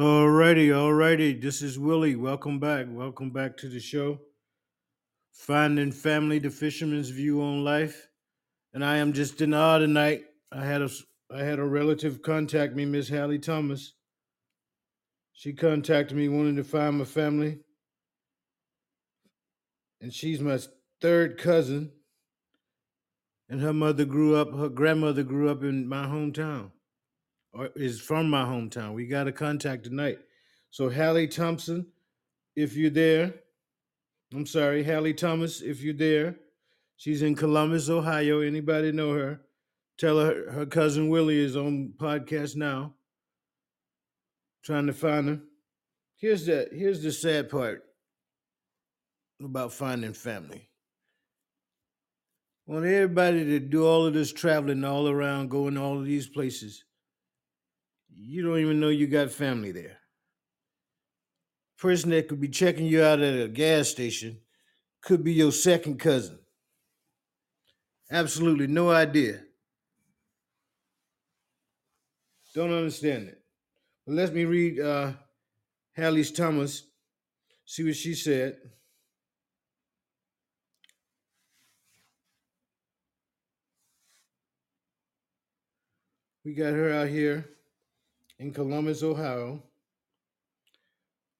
Alrighty, alrighty. This is Willie. Welcome back. Welcome back to the show. Finding Family, the Fisherman's View on Life. And I am just in awe tonight. I had a I had a relative contact me, Miss Hallie Thomas. She contacted me wanting to find my family. And she's my third cousin. And her mother grew up, her grandmother grew up in my hometown. Is from my hometown. We got a contact tonight. So Hallie Thompson, if you're there, I'm sorry, Hallie Thomas, if you're there. She's in Columbus, Ohio. Anybody know her? Tell her her cousin Willie is on podcast now. Trying to find her. Here's the here's the sad part about finding family. Want everybody to do all of this traveling all around, going all of these places. You don't even know you got family there. Person that could be checking you out at a gas station could be your second cousin. Absolutely no idea. Don't understand it. But let me read uh Hallie's Thomas, see what she said. We got her out here in Columbus, Ohio.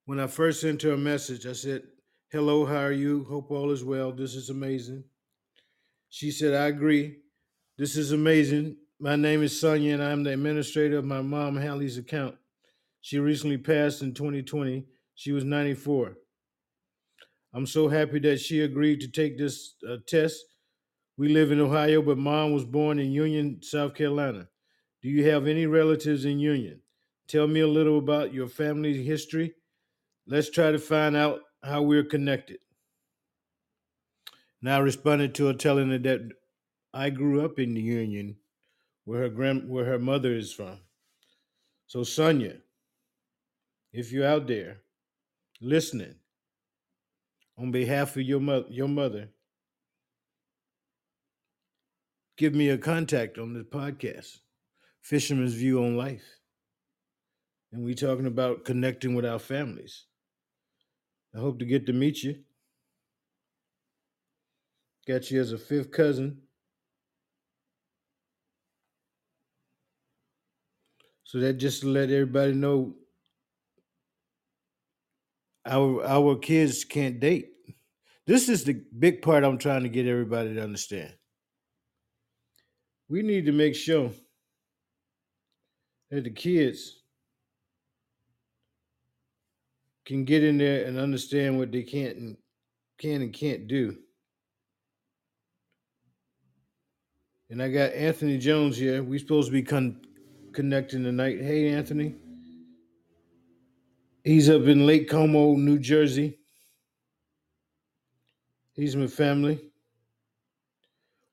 When I first sent her a message, I said, Hello, how are you? Hope all is well. This is amazing. She said, I agree. This is amazing. My name is Sonia, and I'm the administrator of my mom, Hallie's account. She recently passed in 2020. She was 94. I'm so happy that she agreed to take this uh, test. We live in Ohio, but mom was born in Union, South Carolina. Do you have any relatives in Union? Tell me a little about your family history. Let's try to find out how we're connected. And I responded to her telling her that I grew up in the Union where her grand where her mother is from. So Sonia, if you're out there listening, on behalf of your mother your mother, give me a contact on this podcast. Fisherman's View on Life. And we talking about connecting with our families. I hope to get to meet you. Got you as a fifth cousin. So that just to let everybody know our our kids can't date. This is the big part I'm trying to get everybody to understand. We need to make sure that the kids can get in there and understand what they can't and can and can't do. And I got Anthony Jones here. We supposed to be con- connecting tonight. Hey, Anthony. He's up in Lake Como, New Jersey. He's my family.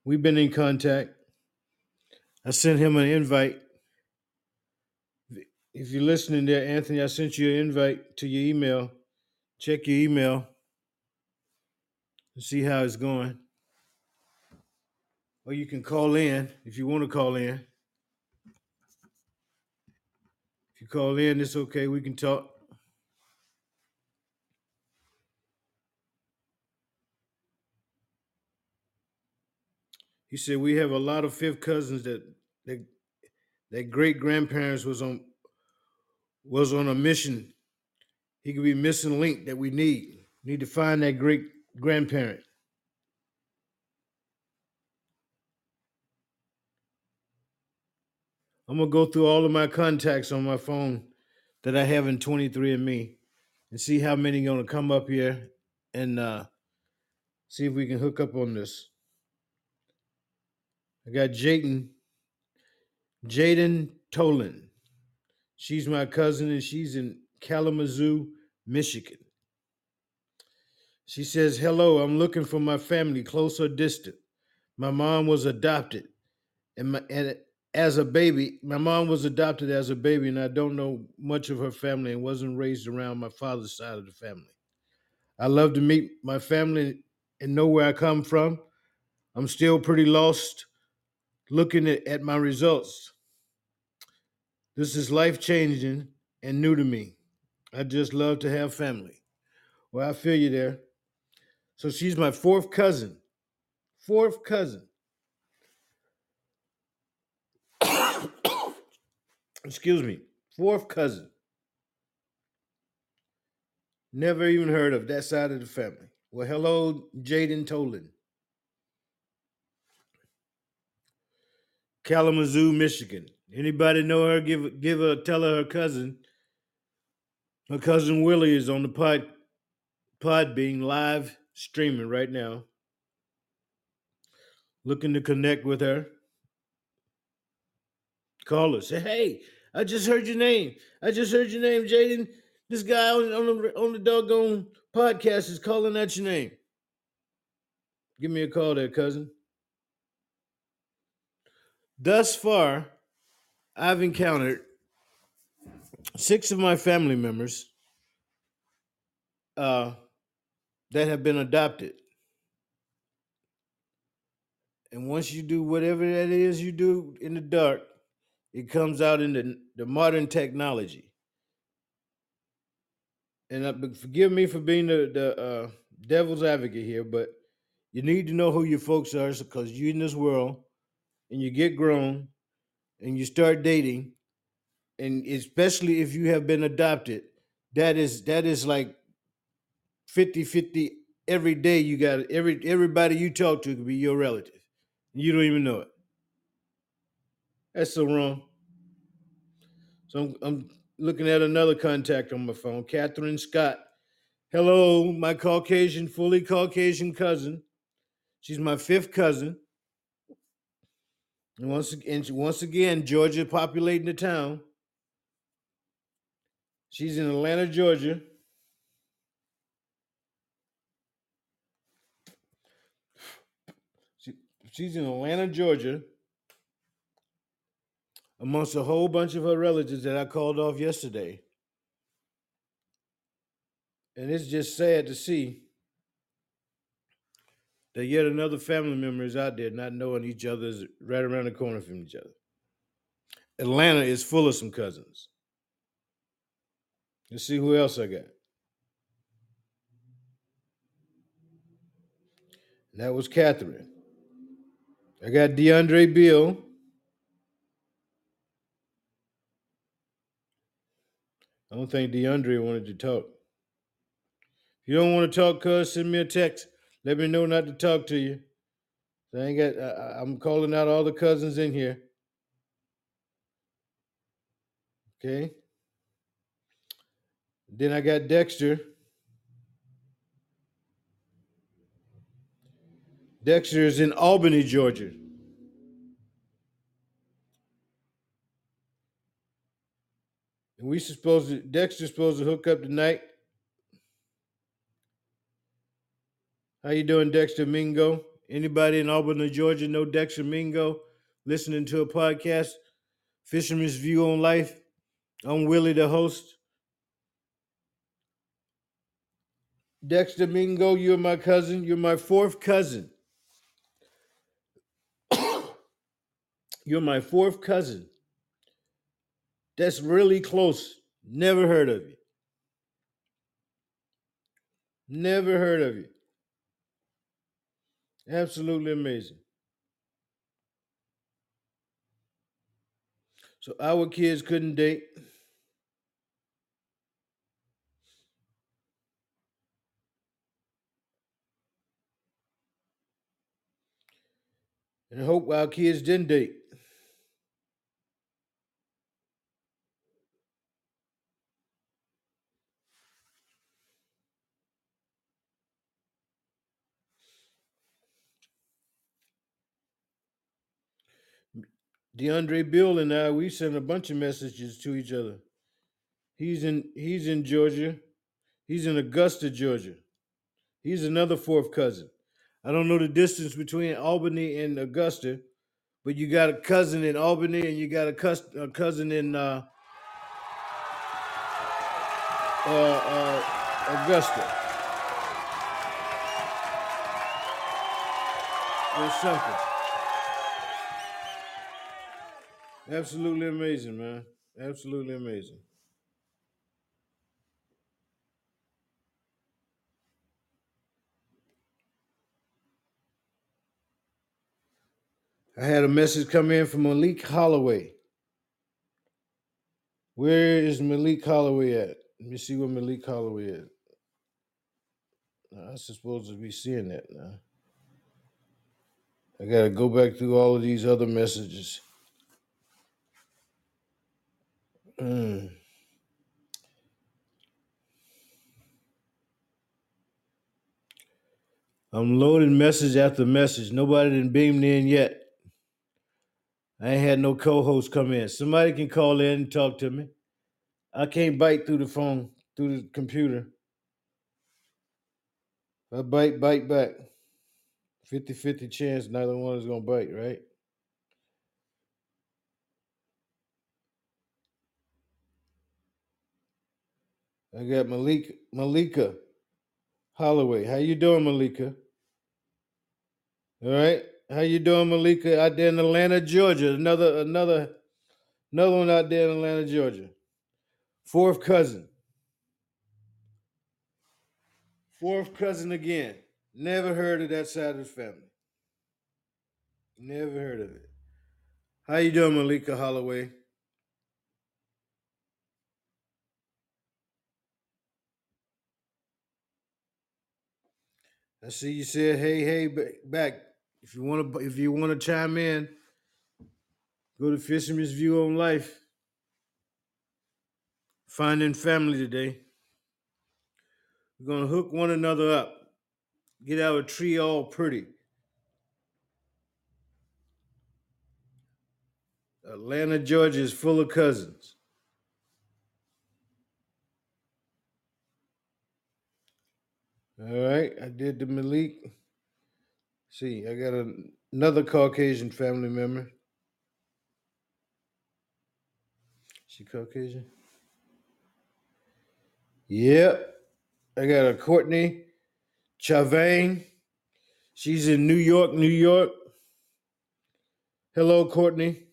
We've been in contact. I sent him an invite. If you're listening there, Anthony, I sent you an invite to your email. Check your email and see how it's going. Or you can call in if you want to call in. If you call in, it's okay. We can talk. He said we have a lot of fifth cousins that that, that great grandparents was on was on a mission. He could be missing link that we need. Need to find that great grandparent. I'm gonna go through all of my contacts on my phone that I have in 23andMe and see how many gonna come up here and uh, see if we can hook up on this. I got Jaden, Jaden Tolan. She's my cousin and she's in Kalamazoo, Michigan. She says, Hello, I'm looking for my family, close or distant. My mom was adopted. And, my, and as a baby, my mom was adopted as a baby, and I don't know much of her family and wasn't raised around my father's side of the family. I love to meet my family and know where I come from. I'm still pretty lost looking at, at my results. This is life changing, and new to me. I just love to have family. Well, I feel you there. So she's my fourth cousin. Fourth cousin. Excuse me. Fourth cousin. Never even heard of that side of the family. Well, hello, Jaden Tolan. Kalamazoo, Michigan. Anybody know her? Give give her tell her her cousin. Her cousin Willie is on the pod pod being live streaming right now. Looking to connect with her. Call her. Say, hey, I just heard your name. I just heard your name, Jaden. This guy on, on the on the doggone podcast is calling out your name. Give me a call there, cousin. Thus far, I've encountered six of my family members uh, that have been adopted. And once you do whatever that is you do in the dark, it comes out in the, the modern technology. And forgive me for being the, the uh, devil's advocate here, but you need to know who your folks are because you're in this world and you get grown and you start dating, and especially if you have been adopted, that is that is like 50-50 every day you got every everybody you talk to could be your relative. You don't even know it. That's so wrong. So I'm, I'm looking at another contact on my phone, Catherine Scott. Hello, my Caucasian, fully Caucasian cousin. She's my fifth cousin. Once again, once again, Georgia populating the town. She's in Atlanta, Georgia. She, she's in Atlanta, Georgia, amongst a whole bunch of her relatives that I called off yesterday. And it's just sad to see that yet another family member is out there not knowing each other's right around the corner from each other. Atlanta is full of some cousins. Let's see who else I got. That was Catherine. I got DeAndre Bill. I don't think DeAndre wanted to talk. If you don't want to talk, cuz send me a text. Let me know not to talk to you. I ain't got. I, I'm calling out all the cousins in here. Okay. Then I got Dexter. Dexter is in Albany, Georgia. And we supposed to Dexter's supposed to hook up tonight. How you doing, Dexter Mingo? Anybody in Albany, Georgia know Dexter Mingo? Listening to a podcast, Fisherman's View on Life. I'm Willie, the host. Dexter Mingo, you're my cousin. You're my fourth cousin. you're my fourth cousin. That's really close. Never heard of you. Never heard of you. Absolutely amazing. So our kids couldn't date. And hope our kids didn't date. DeAndre Bill and I, we sent a bunch of messages to each other. He's in he's in Georgia. He's in Augusta, Georgia. He's another fourth cousin. I don't know the distance between Albany and Augusta, but you got a cousin in Albany and you got a, cus- a cousin in uh, uh, uh, Augusta. Something. Absolutely amazing, man. Absolutely amazing. I had a message come in from Malik Holloway. Where is Malik Holloway at? Let me see where Malik Holloway is. I'm supposed to be seeing that now. I gotta go back through all of these other messages. Mm. I'm loading message after message. Nobody didn't beamed in yet. I ain't had no co-host come in. Somebody can call in and talk to me. I can't bite through the phone, through the computer. I bite, bite back. 50-50 chance neither one is gonna bite, right? I got Malik Malika Holloway. How you doing, Malika? All right. How you doing, Malika? Out there in Atlanta, Georgia. Another another another one out there in Atlanta, Georgia. Fourth cousin. Fourth cousin again. Never heard of that side of the family. Never heard of it. How you doing, Malika Holloway? I see you said hey hey back. If you want to if you want to chime in, go to Fisherman's View on Life. Finding family today. We're gonna hook one another up. Get our tree all pretty. Atlanta, Georgia is full of cousins. All right, I did the Malik. See, I got a, another Caucasian family member. She Caucasian? Yep. I got a Courtney Chavane. She's in New York, New York. Hello, Courtney.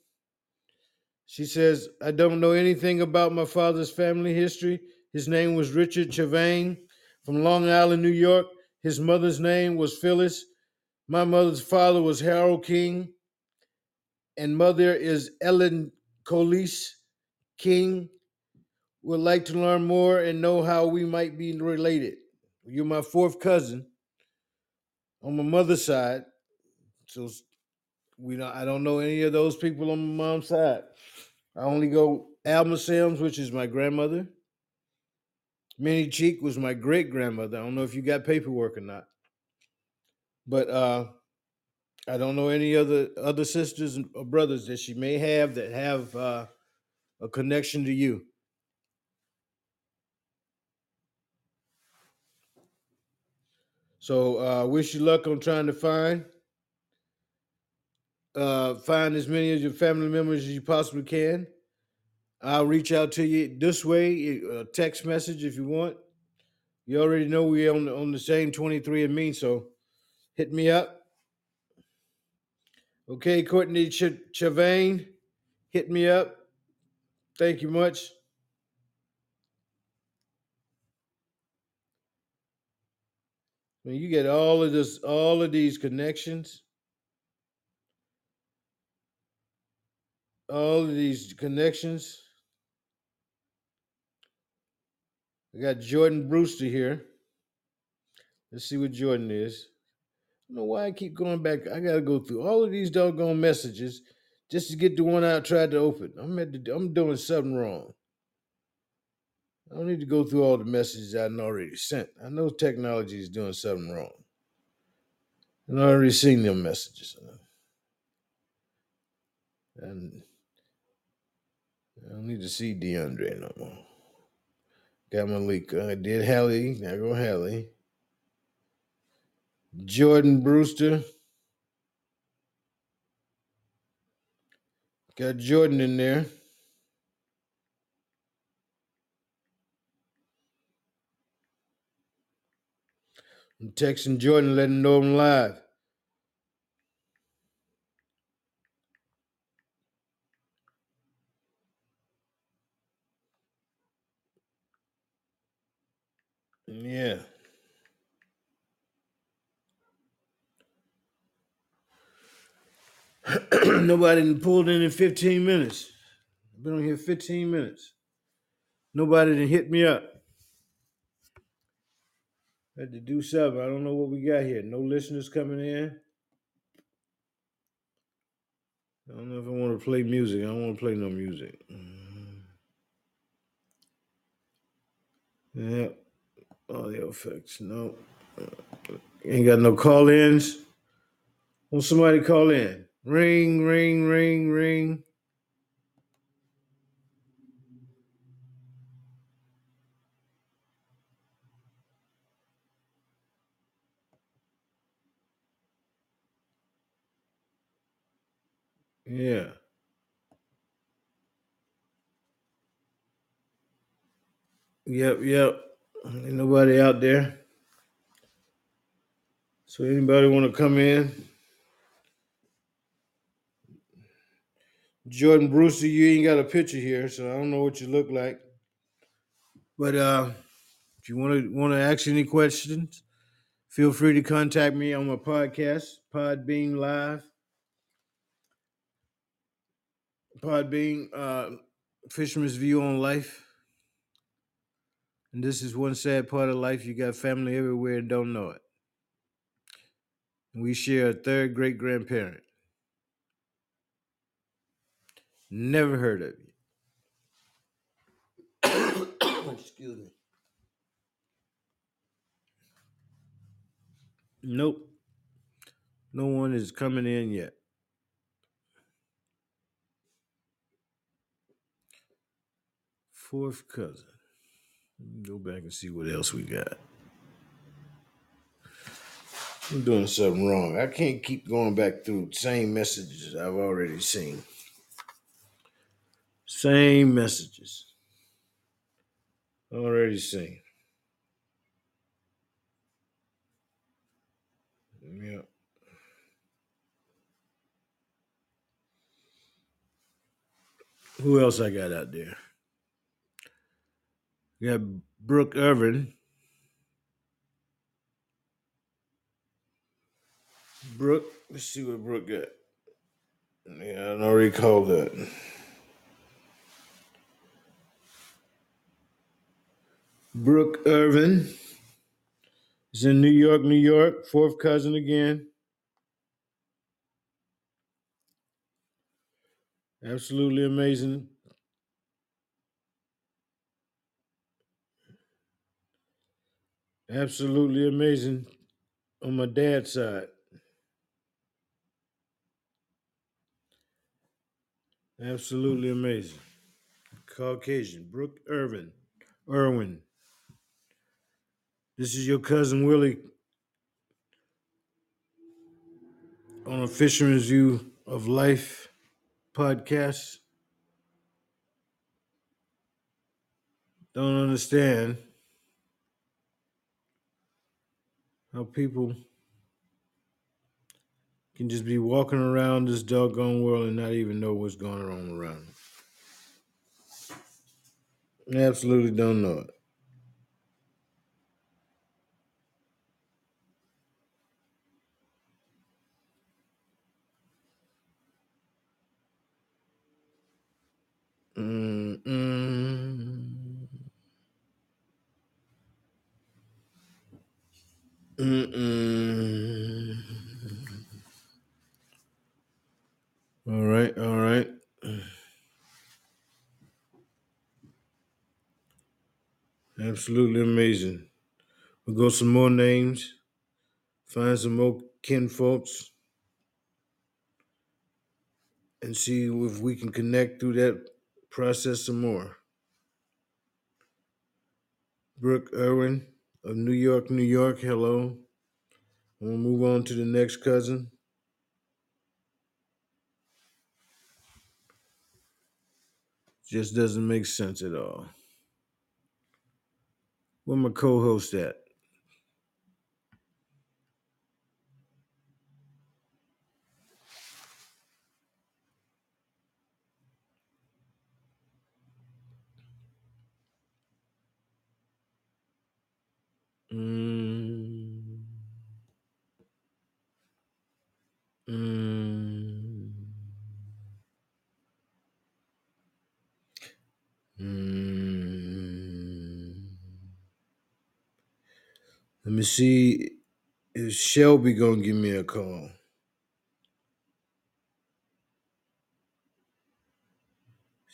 She says, I don't know anything about my father's family history. His name was Richard Chavane from Long Island, New York. His mother's name was Phyllis. My mother's father was Harold King, and mother is Ellen Colise King. Would like to learn more and know how we might be related. You're my fourth cousin on my mother's side, so we don't. I don't know any of those people on my mom's side. I only go Alma Sims, which is my grandmother. Minnie Cheek was my great grandmother. I don't know if you got paperwork or not, but uh, I don't know any other other sisters or brothers that she may have that have uh, a connection to you. So uh, wish you luck on trying to find uh, find as many of your family members as you possibly can. I'll reach out to you this way, a uh, text message if you want. You already know we're on the, on the same 23 and me, so hit me up. Okay, Courtney Ch- Chavane, hit me up. Thank you much. When you get all of this, all of these connections, all of these connections. I got Jordan Brewster here. Let's see what Jordan is. I don't know why I keep going back. I gotta go through all of these doggone messages just to get the one I tried to open. I'm at the, I'm doing something wrong. I don't need to go through all the messages I already sent. I know technology is doing something wrong. And I already seen them messages. And I don't need to see DeAndre no more. Got Malika. I uh, did Hallie. Now go Hallie. Jordan Brewster. Got Jordan in there. I'm texting Jordan, letting him know I'm live. Yeah. Nobody pulled in in 15 minutes. I've been on here 15 minutes. Nobody done hit me up. Had to do something. I don't know what we got here. No listeners coming in. I don't know if I want to play music. I don't want to play no music. Mm-hmm. Yeah. Audio effects. No. Ain't got no call ins. Want somebody call in? Ring, ring, ring, ring. Yeah. Yep, yep. Ain't nobody out there. So anybody want to come in? Jordan Brewster, you ain't got a picture here, so I don't know what you look like. But uh, if you want to want to ask any questions, feel free to contact me on my podcast, Podbean Live. Podbean, uh, Fisherman's View on Life. And this is one sad part of life. You got family everywhere and don't know it. We share a third great grandparent. Never heard of you. Excuse me. Nope. No one is coming in yet. Fourth cousin. Go back and see what else we got. I'm doing something wrong. I can't keep going back through the same messages I've already seen. Same messages. Already seen. Yeah. Who else I got out there? We got Brooke Irvin. Brooke, let's see what Brooke got. Yeah, I already called that. Brooke Irvin is in New York, New York. Fourth cousin again. Absolutely amazing. Absolutely amazing on my dad's side. Absolutely amazing. Caucasian. Brooke Irvin. Irwin. This is your cousin Willie on a Fisherman's View of Life podcast. Don't understand how people can just be walking around this doggone world and not even know what's going on around them. Absolutely don't know it. Mm-mm. All right, all right. Absolutely amazing. We'll go some more names, find some more kin folks, and see if we can connect through that process some more. Brooke Irwin of New York, New York, hello. We'll move on to the next cousin. Just doesn't make sense at all. Where my co-host at? Mm. Mm. Let me see if Shelby gonna give me a call.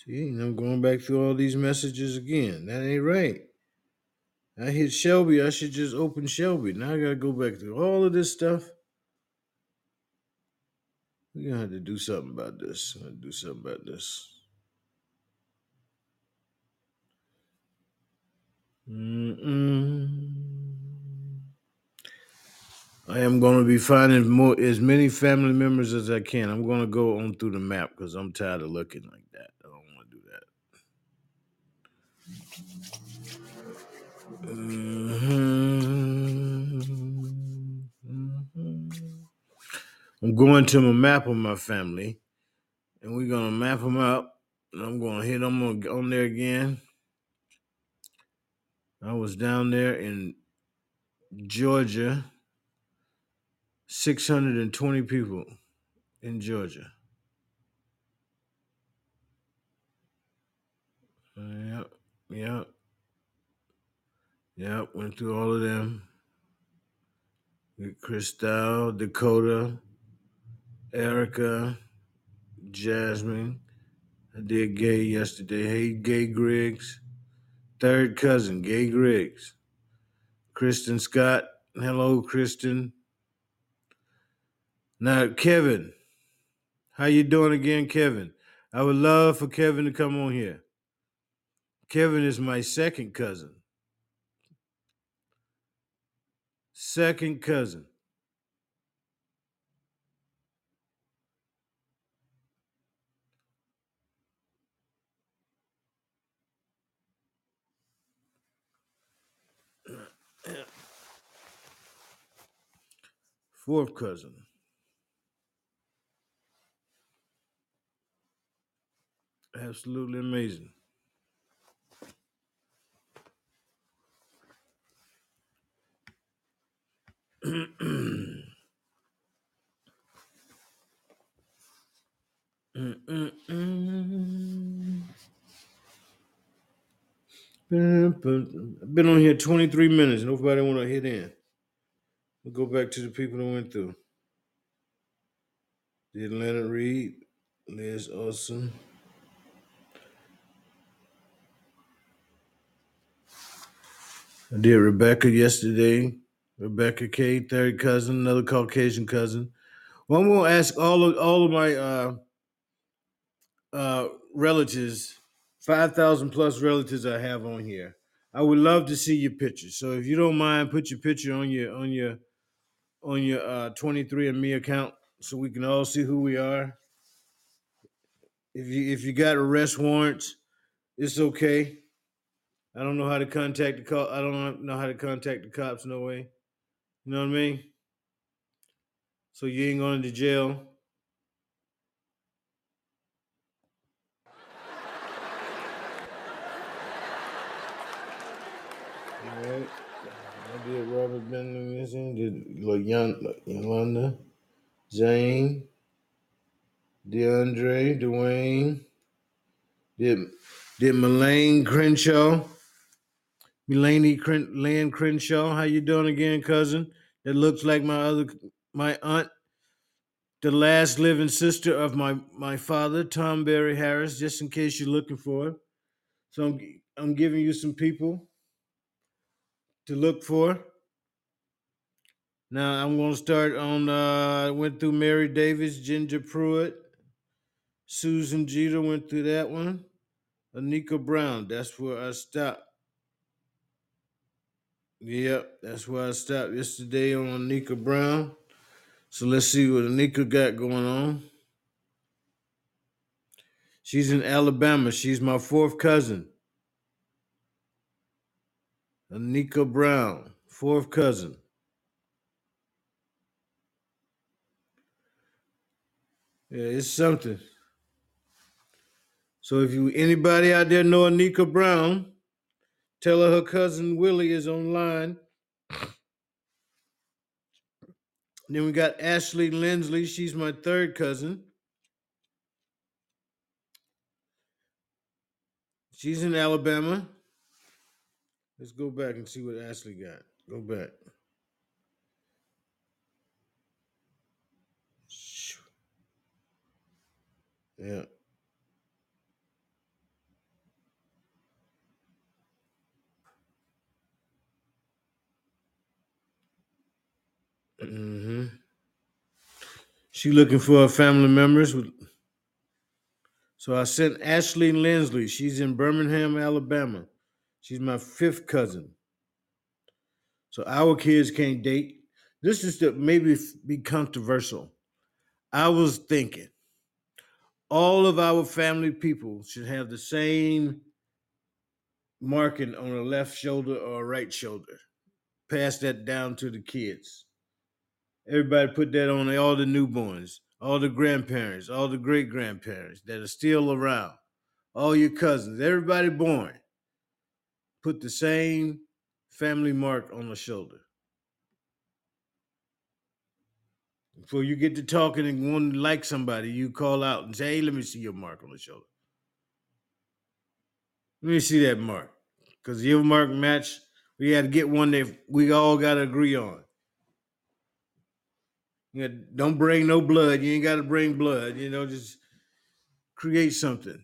See, I'm going back through all these messages again. That ain't right. I hit Shelby. I should just open Shelby. Now I gotta go back through all of this stuff. We're gonna have to do something about this. I'm gonna do something about this. Mm-mm. I am to be finding more as many family members as I can. I'm to go on through the map because I'm tired of looking. I don't want to do that. Mhm. Mhm. Mm-hmm. I'm going to my map of my family, and we're gonna map them out. And I'm gonna hit them on, on there again. I was down there in Georgia, 620 people in Georgia. Yep, yep, yep. Went through all of them. Christelle, Dakota, Erica, Jasmine. I did Gay yesterday. Hey, Gay Griggs. Third cousin, Gay Griggs. Kristen Scott. Hello, Kristen. Now, Kevin. How you doing again, Kevin? I would love for Kevin to come on here. Kevin is my second cousin. Second cousin. Fourth cousin. Absolutely amazing. Mm-mm-mm. I've been on here 23 minutes. Nobody want to hit in. We'll go back to the people that went through. Did Leonard Reed, Liz Olson. I did Rebecca yesterday. Rebecca K, third cousin, another Caucasian cousin. Well, I'm gonna ask all of all of my uh, uh, relatives, five thousand plus relatives I have on here. I would love to see your picture. So if you don't mind, put your picture on your on your on your uh, 23andMe account so we can all see who we are. If you if you got arrest warrants, it's okay. I don't know how to contact the cop. I don't know how to contact the cops. No way. You know what I mean? So you ain't going to jail. Right. I did Robert Benjamin, did Yon- Yolanda, Jane, DeAndre, Dwayne, did did Melaine Crenshaw, Melanie Cren- Land Crenshaw. How you doing again, cousin? That looks like my other my aunt, the last living sister of my my father, Tom Barry Harris. Just in case you're looking for her, so I'm I'm giving you some people to look for. Now I'm going to start on. Uh, I went through Mary Davis, Ginger Pruitt, Susan Jeter. Went through that one. Anika Brown. That's where I stopped. Yep, that's where I stopped yesterday on Anika Brown. So let's see what Anika got going on. She's in Alabama. She's my fourth cousin. Anika Brown, fourth cousin. Yeah, it's something. So if you anybody out there know Anika Brown, Tell her her cousin Willie is online. Then we got Ashley Lindsley. She's my third cousin. She's in Alabama. Let's go back and see what Ashley got. Go back. Yeah. Hmm She looking for her family members. So I sent Ashley Lindsley. She's in Birmingham, Alabama. She's my fifth cousin. So our kids can't date. This is to maybe be controversial. I was thinking all of our family people should have the same marking on the left shoulder or right shoulder. Pass that down to the kids. Everybody put that on all the newborns, all the grandparents, all the great grandparents that are still around, all your cousins, everybody born. Put the same family mark on the shoulder. Before you get to talking and want to like somebody, you call out and say, hey, let me see your mark on the shoulder. Let me see that mark. Because your mark match, we had to get one that we all got to agree on. You know, don't bring no blood. You ain't got to bring blood. You know, just create something.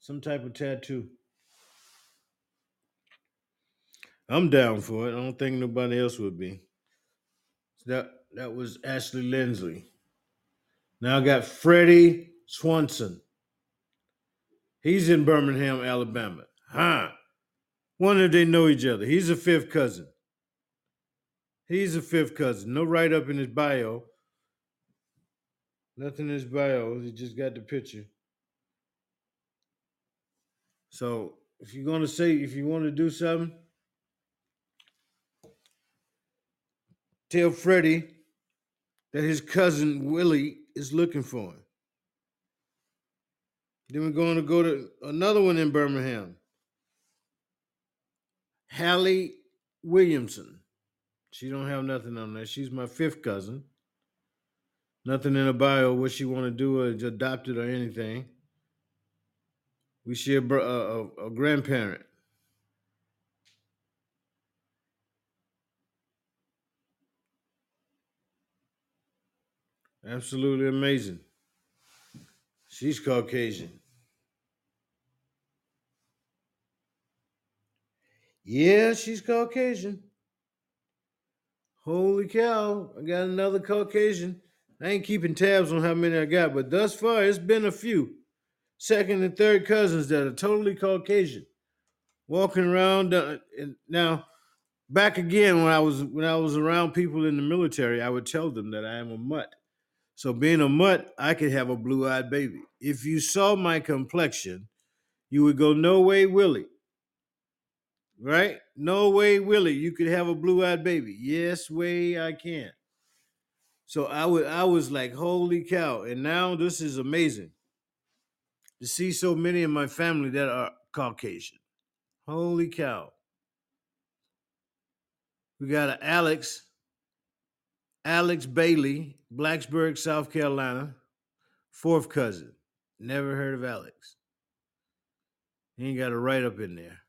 Some type of tattoo. I'm down for it. I don't think nobody else would be. That that was Ashley Lindsley. Now I got Freddie Swanson. He's in Birmingham, Alabama. Huh. Wonder if they know each other. He's a fifth cousin. He's a fifth cousin. No write up in his bio. Nothing in his bio. He just got the picture. So if you're gonna say if you want to do something, tell Freddie that his cousin Willie is looking for him. Then we're going to go to another one in Birmingham. Hallie Williamson. She don't have nothing on that. She's my fifth cousin. Nothing in her bio what she want to do or adopted or anything. We share a, a, a grandparent. Absolutely amazing. She's Caucasian. Yeah, she's Caucasian. Holy cow, I got another Caucasian. I ain't keeping tabs on how many I got, but thus far it's been a few. Second and third cousins that are totally Caucasian, walking around. Uh, and now, back again when I was when I was around people in the military, I would tell them that I am a mutt. So being a mutt, I could have a blue-eyed baby. If you saw my complexion, you would go, "No way, Willie." Right? No way, Willie, you could have a blue-eyed baby. Yes, way I can. So I would I was like, holy cow. And now this is amazing to see so many in my family that are Caucasian. Holy cow. We got a Alex, Alex Bailey, Blacksburg, South Carolina, fourth cousin. Never heard of Alex. He ain't got a write up in there.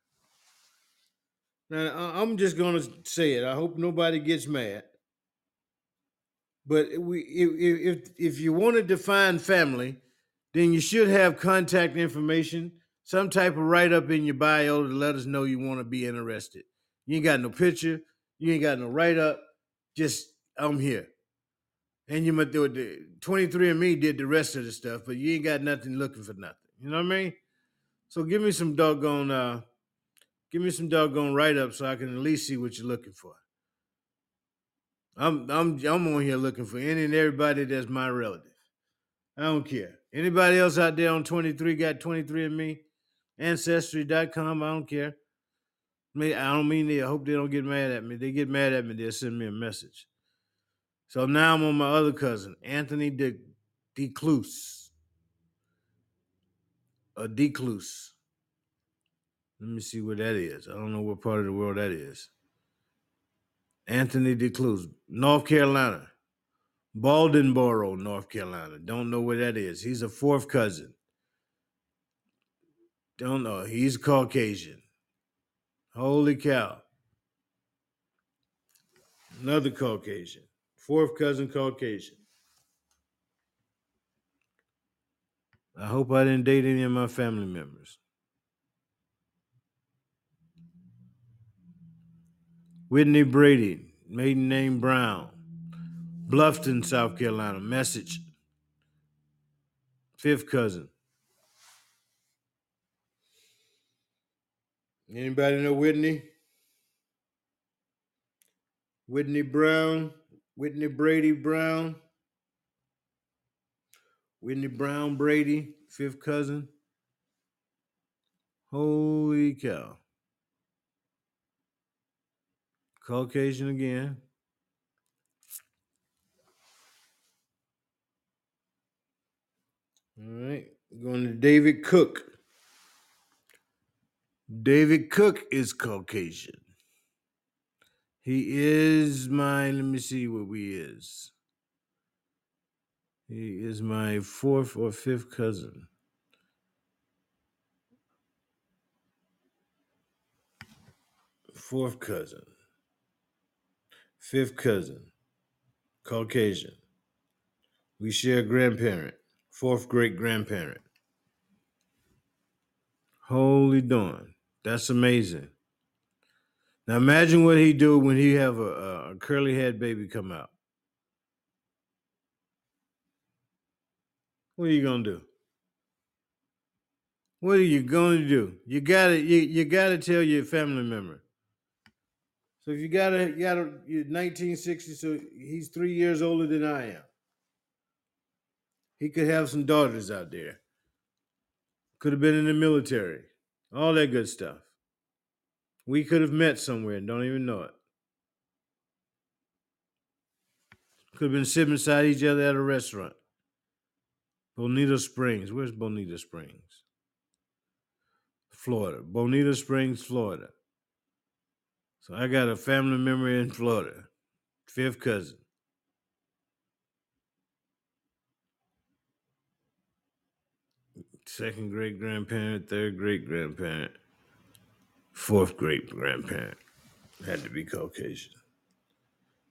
Now I'm just gonna say it. I hope nobody gets mad. But we, if if if you want to define family, then you should have contact information, some type of write up in your bio to let us know you want to be interested. You ain't got no picture, you ain't got no write up. Just I'm here. And you might do it. 23andMe did the rest of the stuff, but you ain't got nothing looking for nothing. You know what I mean? So give me some doggone uh Give me some doggone write up so I can at least see what you're looking for. I'm I'm I'm on here looking for any and everybody that's my relative. I don't care. Anybody else out there on 23 got 23 and me? Ancestry.com. I don't care. I don't mean they I hope they don't get mad at me. They get mad at me, they'll send me a message. So now I'm on my other cousin, Anthony De Decluse. A Decluse. Let me see where that is. I don't know what part of the world that is. Anthony DeCluse, North Carolina. Bladenboro, North Carolina. Don't know where that is. He's a fourth cousin. Don't know. He's Caucasian. Holy cow. Another Caucasian. Fourth cousin Caucasian. I hope I didn't date any of my family members. Whitney Brady, maiden name Brown, Bluffton, South Carolina. Message. Fifth cousin. Anybody know Whitney? Whitney Brown, Whitney Brady Brown, Whitney Brown Brady, fifth cousin. Holy cow. Caucasian again. All right, going to David Cook. David Cook is Caucasian. He is my, let me see what we is. He is my fourth or fifth cousin. Fourth cousin. Fifth cousin. Caucasian. We share a grandparent. Fourth great grandparent. Holy dawn. That's amazing. Now imagine what he do when he have a, a curly head baby come out. What are you gonna do? What are you to do? You gotta you, you gotta tell your family member. If you got a, you gotta you're 1960, so he's three years older than I am. He could have some daughters out there. Could have been in the military. All that good stuff. We could have met somewhere and don't even know it. Could have been sitting beside each other at a restaurant. Bonita Springs. Where's Bonita Springs? Florida. Bonita Springs, Florida. So I got a family member in Florida. Fifth cousin. Second great grandparent, third great grandparent, fourth great grandparent. Had to be Caucasian.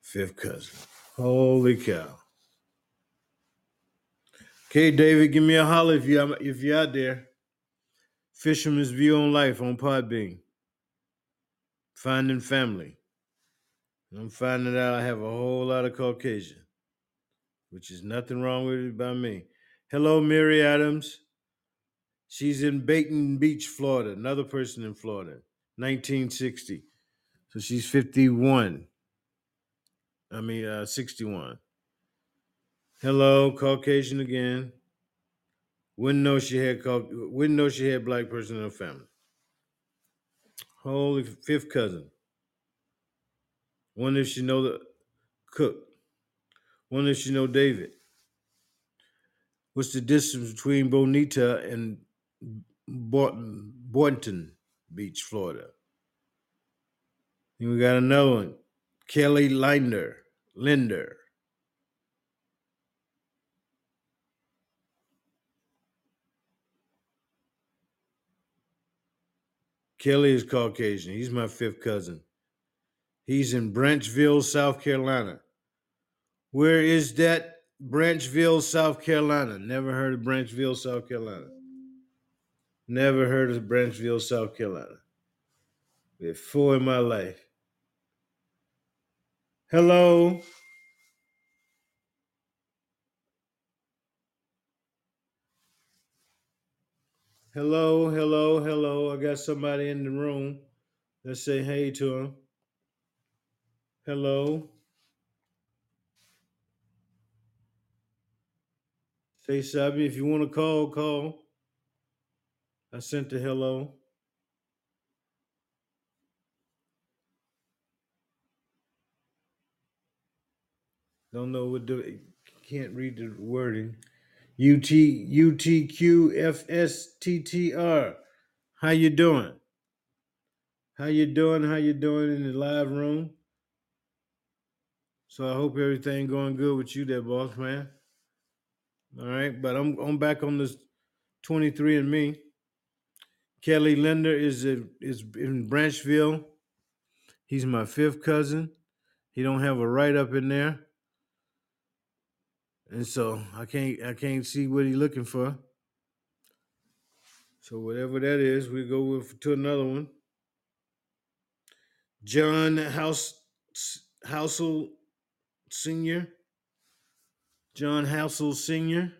Fifth cousin. Holy cow. Okay, David, give me a holler if you if you're out there. Fisherman's View on Life on Podbean. Finding family. I'm finding out I have a whole lot of Caucasian, which is nothing wrong with it by me. Hello, Mary Adams. She's in Boynton Beach, Florida. Another person in Florida, 1960. So she's 51. I mean, uh, 61. Hello, Caucasian again. Wouldn't know she had wouldn't know she had black person in her family. Holy fifth cousin. Wonder if she know the cook. Wonder if she know David. What's the distance between Bonita and Boynton, Beach, Florida? And we got another one. Kelly Linder. Linder. Kelly is Caucasian. He's my fifth cousin. He's in Branchville, South Carolina. Where is that? Branchville, South Carolina. Never heard of Branchville, South Carolina. Never heard of Branchville, South Carolina. Before in my life. Hello. Hello, hello, hello. I got somebody in the room. Let's say hey to him. Hello. Say Sabi, if you want to call, call. I sent the hello. Don't know what the can't read the wording. U T U T Q F S T T R. How you doing? How you doing? How you doing in the live room? So I hope everything going good with you there, boss man. All right, but I'm I'm back on this 23andMe. Kelly Linder is a, is in Branchville. He's my fifth cousin. He don't have a write up in there and so I can't I can't see what he's looking for. So whatever that is, we go with, to another one. John House Housel Senior. John Housel Senior.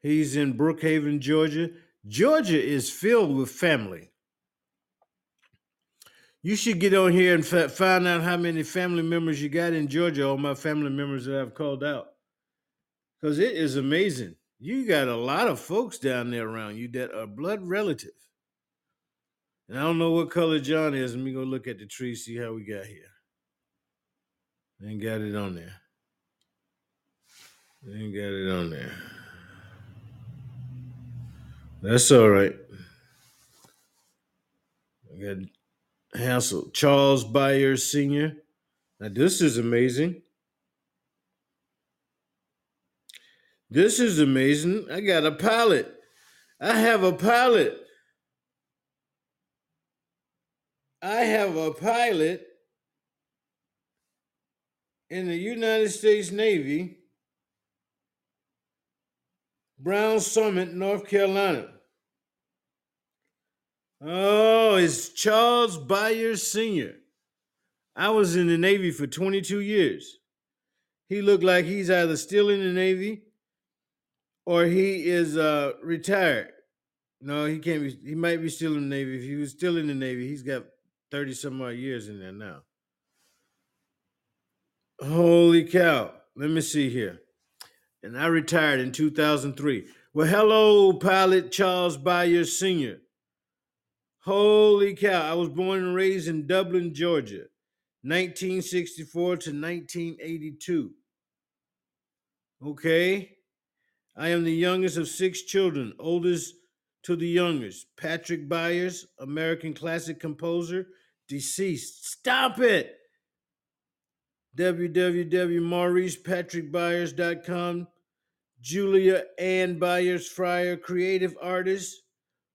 He's in Brookhaven, Georgia. Georgia is filled with family. You should get on here and find out how many family members you got in Georgia. All my family members that I've called out, because it is amazing. You got a lot of folks down there around you that are blood relative. And I don't know what color John is. Let me go look at the tree, see how we got here. Ain't got it on there. Ain't got it on there. That's all right. I got Hassel Charles Byers Sr. Now this is amazing. This is amazing. I got a pilot. I have a pilot. I have a pilot in the United States Navy, Brown Summit, North Carolina. Oh, it's Charles Byers Sr. I was in the Navy for 22 years. He looked like he's either still in the Navy or he is uh, retired. No, he can't be. He might be still in the Navy. If he was still in the Navy, he's got 30 some odd years in there now. Holy cow. Let me see here. And I retired in 2003. Well, hello, pilot Charles Byers Sr. Holy cow. I was born and raised in Dublin, Georgia, 1964 to 1982. Okay. I am the youngest of six children, oldest to the youngest. Patrick Byers, American classic composer, deceased. Stop it. www.mauricepatrickbyers.com. Julia Ann Byers Fryer, creative artist.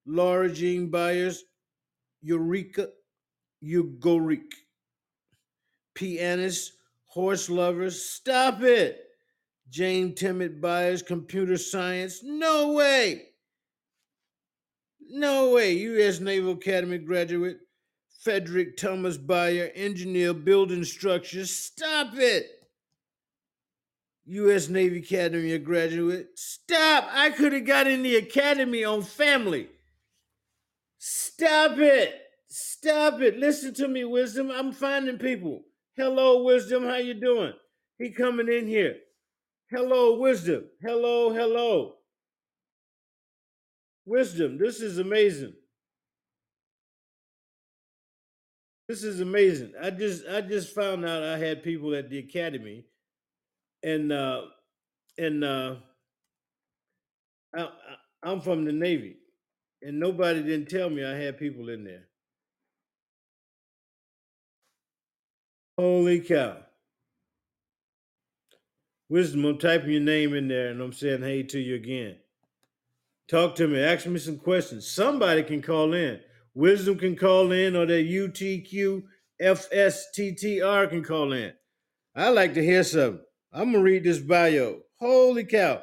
Laura Jean Byers, Eureka Ugoric. Pianist, horse lovers. Stop it. Jane Timid Byers, computer science. No way. No way. U.S. Naval Academy graduate. Frederick Thomas Bayer, engineer, building structures. Stop it. U.S. Navy Academy graduate. Stop. I could have got in the academy on family. Stop it. Stop it. Listen to me, Wisdom. I'm finding people. Hello, Wisdom. How you doing? He coming in here. Hello, Wisdom. Hello, hello. Wisdom, this is amazing. This is amazing. I just I just found out I had people at the academy and uh and uh I, I I'm from the Navy and nobody didn't tell me I had people in there. Holy cow. Wisdom, I'm typing your name in there and I'm saying hey to you again. Talk to me, ask me some questions. Somebody can call in. Wisdom can call in, or that UTQ FSTTR can call in. I like to hear something. I'm gonna read this bio. Holy cow.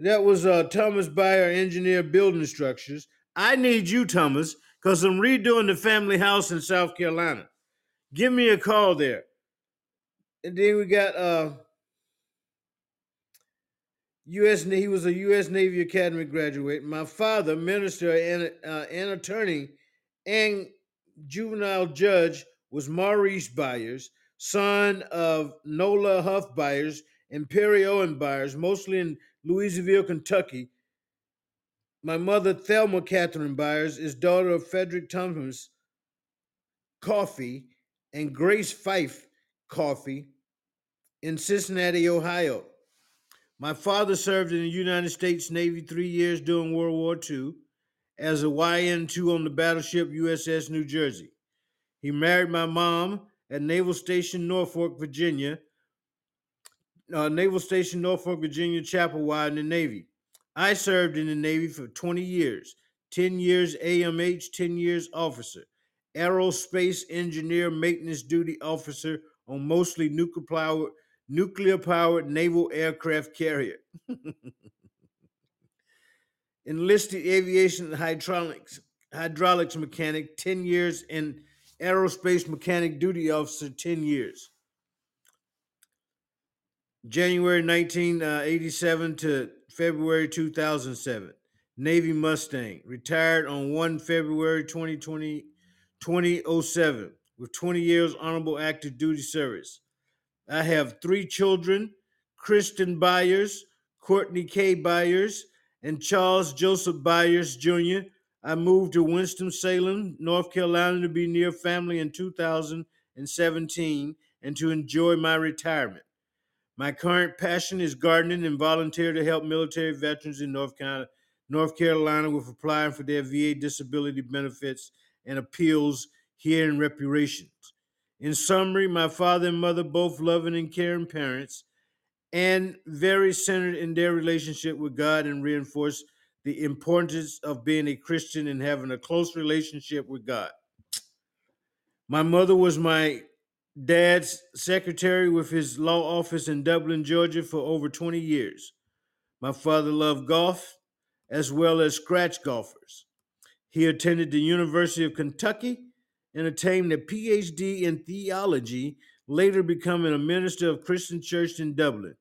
That was uh, Thomas Bayer, engineer building structures. I need you, Thomas, because I'm redoing the family house in South Carolina. Give me a call there. And then we got uh U.S. He was a U.S. Navy Academy graduate. My father, minister and uh, attorney, and juvenile judge, was Maurice Byers, son of Nola Huff Byers and Perry Owen Byers, mostly in Louisville, Kentucky. My mother, Thelma Catherine Byers, is daughter of Frederick Thomas Coffee and Grace Fife Coffee in Cincinnati, Ohio. My father served in the United States Navy three years during World War II as a YN2 on the battleship USS New Jersey. He married my mom at Naval Station Norfolk, Virginia, uh, Naval Station Norfolk, Virginia, Chapel, Chapelwood in the Navy. I served in the Navy for 20 years 10 years AMH, 10 years officer, aerospace engineer, maintenance duty officer on mostly nuclear powered nuclear powered naval aircraft carrier. enlisted aviation hydraulics hydraulics mechanic 10 years and aerospace mechanic duty officer 10 years. January 1987 uh, to february 2007 navy mustang retired on 1 february 2020 2007 with 20 years honorable active duty service i have three children kristen byers courtney k byers and Charles Joseph Byers Jr. I moved to Winston-Salem, North Carolina to be near family in 2017 and to enjoy my retirement. My current passion is gardening and volunteer to help military veterans in North Carolina, North Carolina with applying for their VA disability benefits and appeals here in reparations. In summary, my father and mother, both loving and caring parents, and very centered in their relationship with God and reinforce the importance of being a Christian and having a close relationship with God. My mother was my dad's secretary with his law office in Dublin, Georgia for over 20 years. My father loved golf as well as scratch golfers. He attended the University of Kentucky and attained a PhD in theology, later becoming a minister of Christian Church in Dublin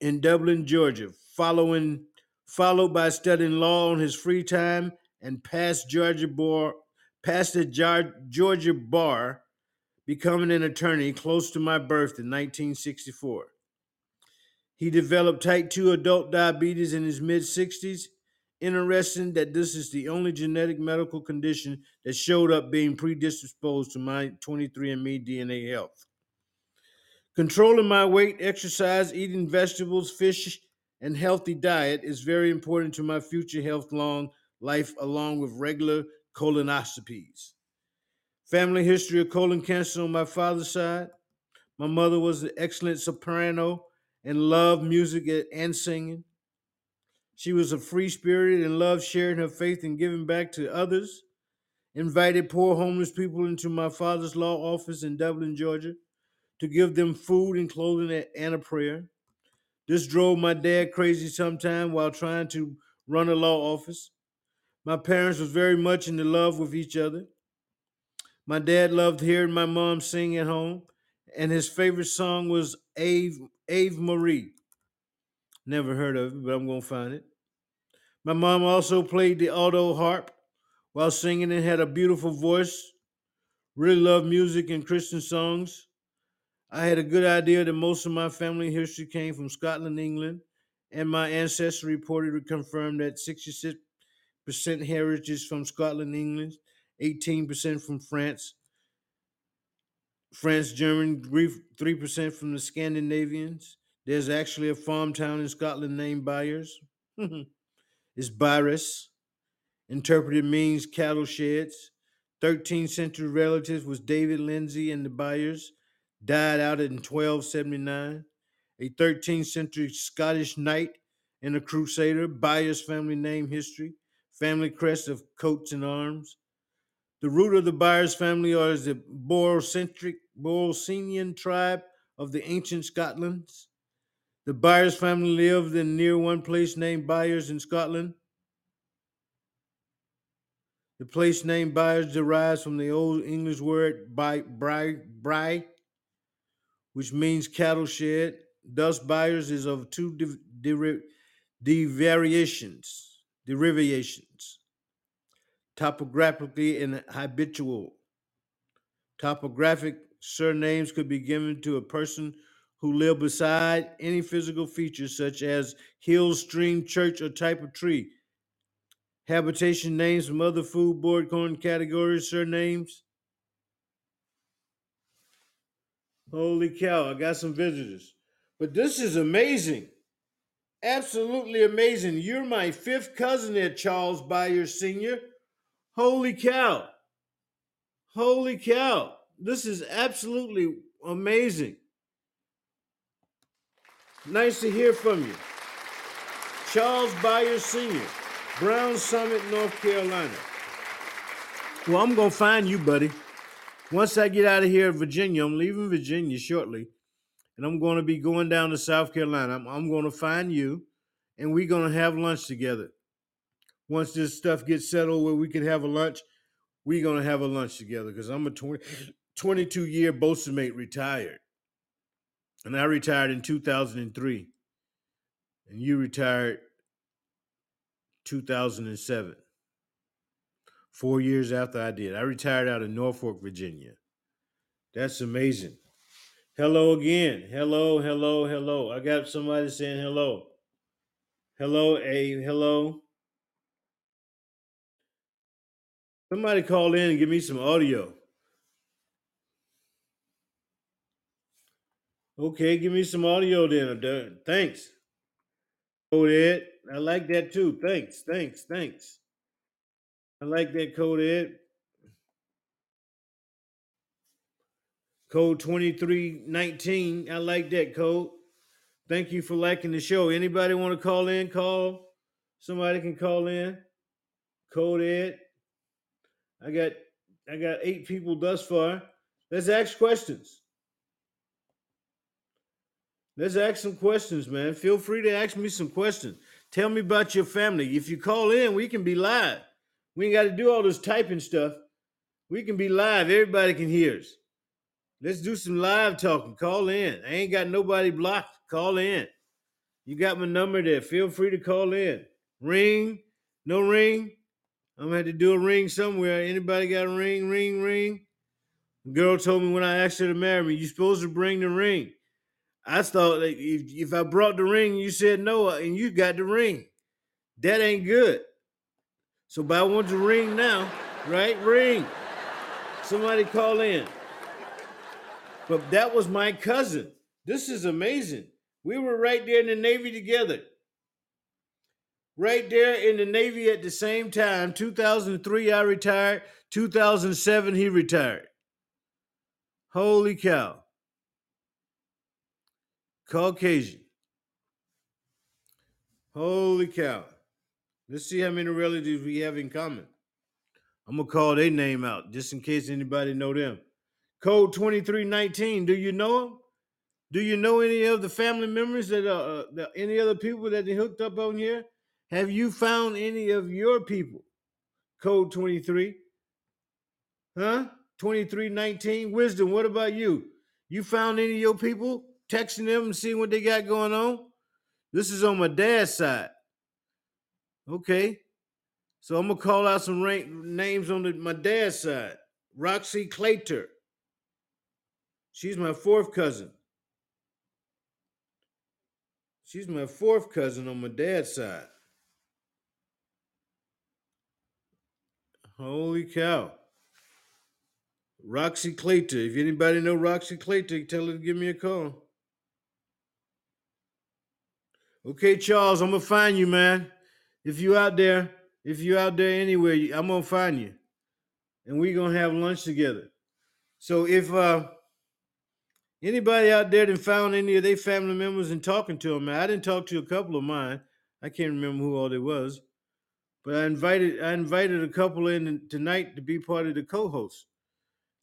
in Dublin, Georgia, following followed by studying law on his free time and passed Georgia bar, the Georgia bar, becoming an attorney close to my birth in 1964. He developed type 2 adult diabetes in his mid 60s. Interesting that this is the only genetic medical condition that showed up being predisposed to my 23andMe DNA health. Controlling my weight, exercise, eating vegetables, fish, and healthy diet is very important to my future health long life, along with regular colonoscopies. Family history of colon cancer on my father's side. My mother was an excellent soprano and loved music and singing. She was a free spirit and loved sharing her faith and giving back to others. Invited poor homeless people into my father's law office in Dublin, Georgia to give them food and clothing and a prayer. This drove my dad crazy sometime while trying to run a law office. My parents was very much in love with each other. My dad loved hearing my mom sing at home, and his favorite song was Ave, Ave Marie. Never heard of it, but I'm going to find it. My mom also played the auto harp while singing and had a beautiful voice. Really loved music and Christian songs. I had a good idea that most of my family history came from Scotland, England, and my ancestry reported to confirm that 66% heritage is from Scotland, England, 18% from France, France, German, 3% from the Scandinavians. There's actually a farm town in Scotland named Byers. it's Byres. Interpreted means cattle sheds. 13th century relatives was David Lindsay and the Byers died out in 1279, a 13th century Scottish knight and a crusader, Byers family name history, family crest of coats and arms. The root of the Byers family is the Borcentric Borcinian tribe of the ancient Scotlands. The Byers family lived in near one place named Byers in Scotland. The place named Byers derives from the Old English word by bry, which means cattle shed. Thus, Byers is of two devariations, derivations, topographically and habitual. Topographic surnames could be given to a person who lived beside any physical features such as hill, stream, church, or type of tree. Habitation names from other food board corn categories, surnames Holy cow, I got some visitors. But this is amazing. Absolutely amazing. You're my fifth cousin there, Charles Byers Sr. Holy cow. Holy cow. This is absolutely amazing. Nice to hear from you. Charles Byers Sr., Brown Summit, North Carolina. Well, I'm going to find you, buddy. Once I get out of here, in Virginia, I'm leaving Virginia shortly, and I'm going to be going down to South Carolina. I'm, I'm going to find you, and we're going to have lunch together. Once this stuff gets settled where we can have a lunch, we're gonna have a lunch together because I'm a 20, 22 year bosun mate retired. And I retired in 2003. And you retired 2007. Four years after I did. I retired out of Norfolk, Virginia. That's amazing. Hello again. Hello, hello, hello. I got somebody saying hello. Hello, A. Hello. Somebody call in and give me some audio. Okay, give me some audio then. Done. Thanks. Code Ed. I like that too. Thanks, thanks, thanks. I like that Code Ed. Code 2319. I like that code. Thank you for liking the show. Anybody want to call in? Call. Somebody can call in. Code Ed. I got I got eight people thus far. Let's ask questions. Let's ask some questions, man. Feel free to ask me some questions. Tell me about your family. If you call in, we can be live. We ain't got to do all this typing stuff. We can be live. Everybody can hear us. Let's do some live talking. Call in. I ain't got nobody blocked. Call in. You got my number there. Feel free to call in. Ring. No ring. I'm gonna have to do a ring somewhere. Anybody got a ring? Ring, ring. The girl told me when I asked her to marry me, you're supposed to bring the ring. I thought that if, if I brought the ring, you said no, and you got the ring. That ain't good. So, but I want the ring now, right? Ring. Somebody call in. But that was my cousin. This is amazing. We were right there in the Navy together. Right there in the Navy at the same time. 2003, I retired. 2007, he retired. Holy cow. Caucasian. Holy cow. Let's see how many relatives we have in common. I'm gonna call their name out just in case anybody know them. Code 2319. Do you know them? Do you know any of the family members that are uh, the, any other people that they hooked up on here? Have you found any of your people? Code 23. Huh? 2319. Wisdom, what about you? You found any of your people? Texting them and seeing what they got going on? This is on my dad's side. Okay. So I'm gonna call out some rank, names on the, my dad's side. Roxy Claytor. She's my fourth cousin. She's my fourth cousin on my dad's side. Holy cow. Roxy Claytor. If anybody know Roxy Claytor, tell her to give me a call. Okay, Charles, I'm gonna find you, man. If you out there, if you out there anywhere, I'm gonna find you, and we're gonna have lunch together. So if uh anybody out there that found any of their family members and talking to them, man, I didn't talk to a couple of mine. I can't remember who all it was, but I invited I invited a couple in tonight to be part of the co-host.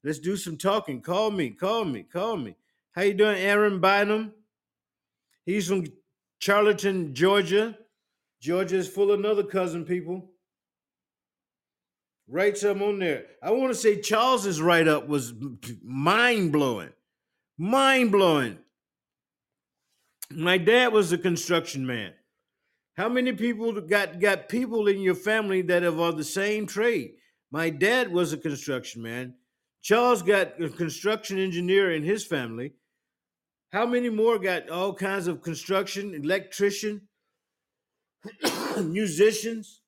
Let's do some talking. Call me, call me, call me. How you doing, Aaron Bynum? He's from Charlton, Georgia. Georgia is full of another cousin people. Write something on there. I want to say Charles's write up was mind blowing. Mind blowing. My dad was a construction man. How many people got got people in your family that are of the same trade? My dad was a construction man. Charles got a construction engineer in his family. How many more got all kinds of construction, electrician, musicians?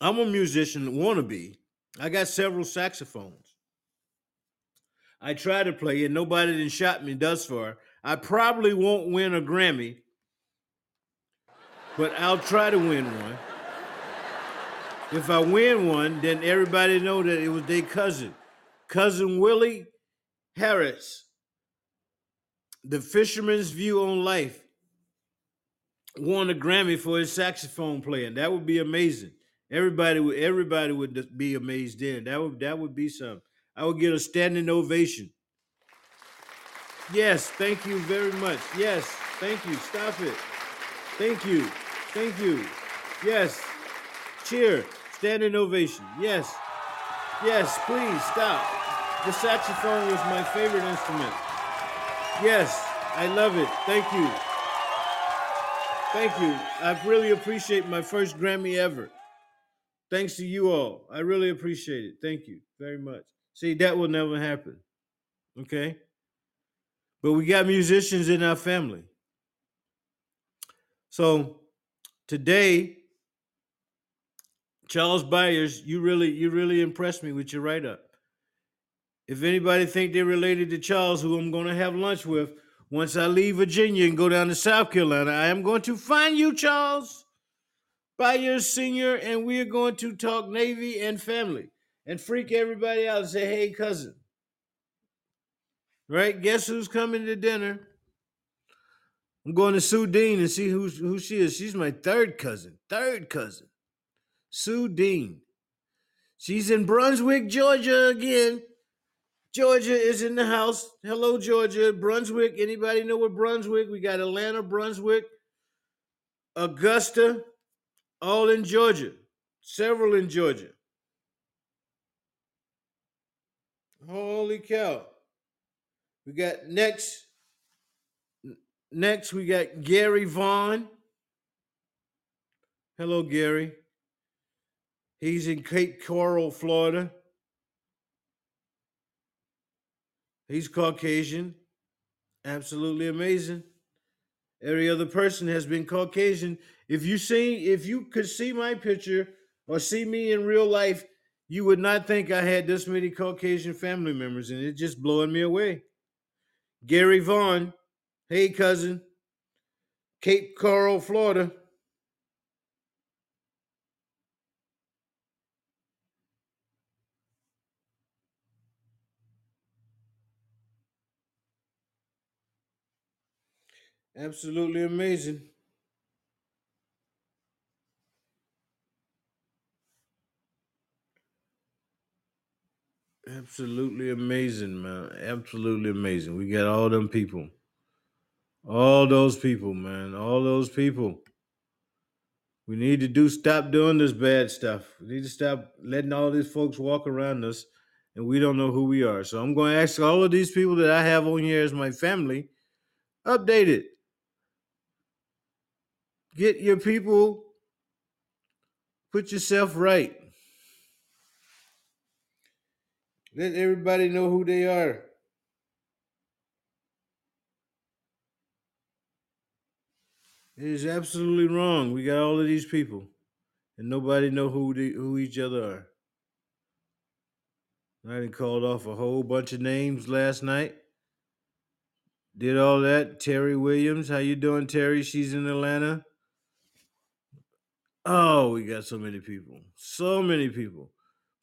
I'm a musician, wannabe. I got several saxophones. I try to play, and nobody didn't shot me thus far. I probably won't win a Grammy, but I'll try to win one. If I win one, then everybody know that it was their cousin, cousin Willie Harris the fisherman's view on life won a Grammy for his saxophone playing. That would be amazing. Everybody would everybody would be amazed then. That would that would be something. I would get a standing ovation. Yes, thank you very much. Yes, thank you. Stop it. Thank you. Thank you. Yes. cheer, standing ovation. Yes, yes, please stop. The saxophone was my favorite instrument. Yes, I love it. Thank you. Thank you. I really appreciate my first Grammy ever. Thanks to you all. I really appreciate it. Thank you very much. See, that will never happen. Okay? But we got musicians in our family. So today, Charles Byers, you really you really impressed me with your write-up. If anybody think they're related to Charles, who I'm gonna have lunch with, once I leave Virginia and go down to South Carolina, I am going to find you, Charles Byers Sr., and we are going to talk Navy and family and freak everybody out and say, hey, cousin. Right? Guess who's coming to dinner? I'm going to Sue Dean and see who's, who she is. She's my third cousin. Third cousin. Sue Dean. She's in Brunswick, Georgia again. Georgia is in the house. Hello, Georgia. Brunswick. Anybody know where Brunswick? We got Atlanta, Brunswick, Augusta, all in Georgia. Several in Georgia. Holy cow. We got next. Next, we got Gary Vaughn. Hello, Gary. He's in Cape Coral, Florida. He's Caucasian. Absolutely amazing. Every other person has been Caucasian. If you see, if you could see my picture or see me in real life, you would not think I had this many Caucasian family members, and it's just blowing me away. Gary Vaughn, hey cousin, Cape Coral, Florida. Absolutely amazing. Absolutely amazing, man. Absolutely amazing. We got all them people. All those people, man. All those people. We need to do stop doing this bad stuff. We need to stop letting all these folks walk around us and we don't know who we are. So I'm going to ask all of these people that I have on here as my family, update it. Get your people, put yourself right. Let everybody know who they are. It is absolutely wrong. We got all of these people, and nobody know who they, who each other are. I done called off a whole bunch of names last night. Did all that. Terry Williams, how you doing, Terry? She's in Atlanta. Oh, we got so many people. So many people.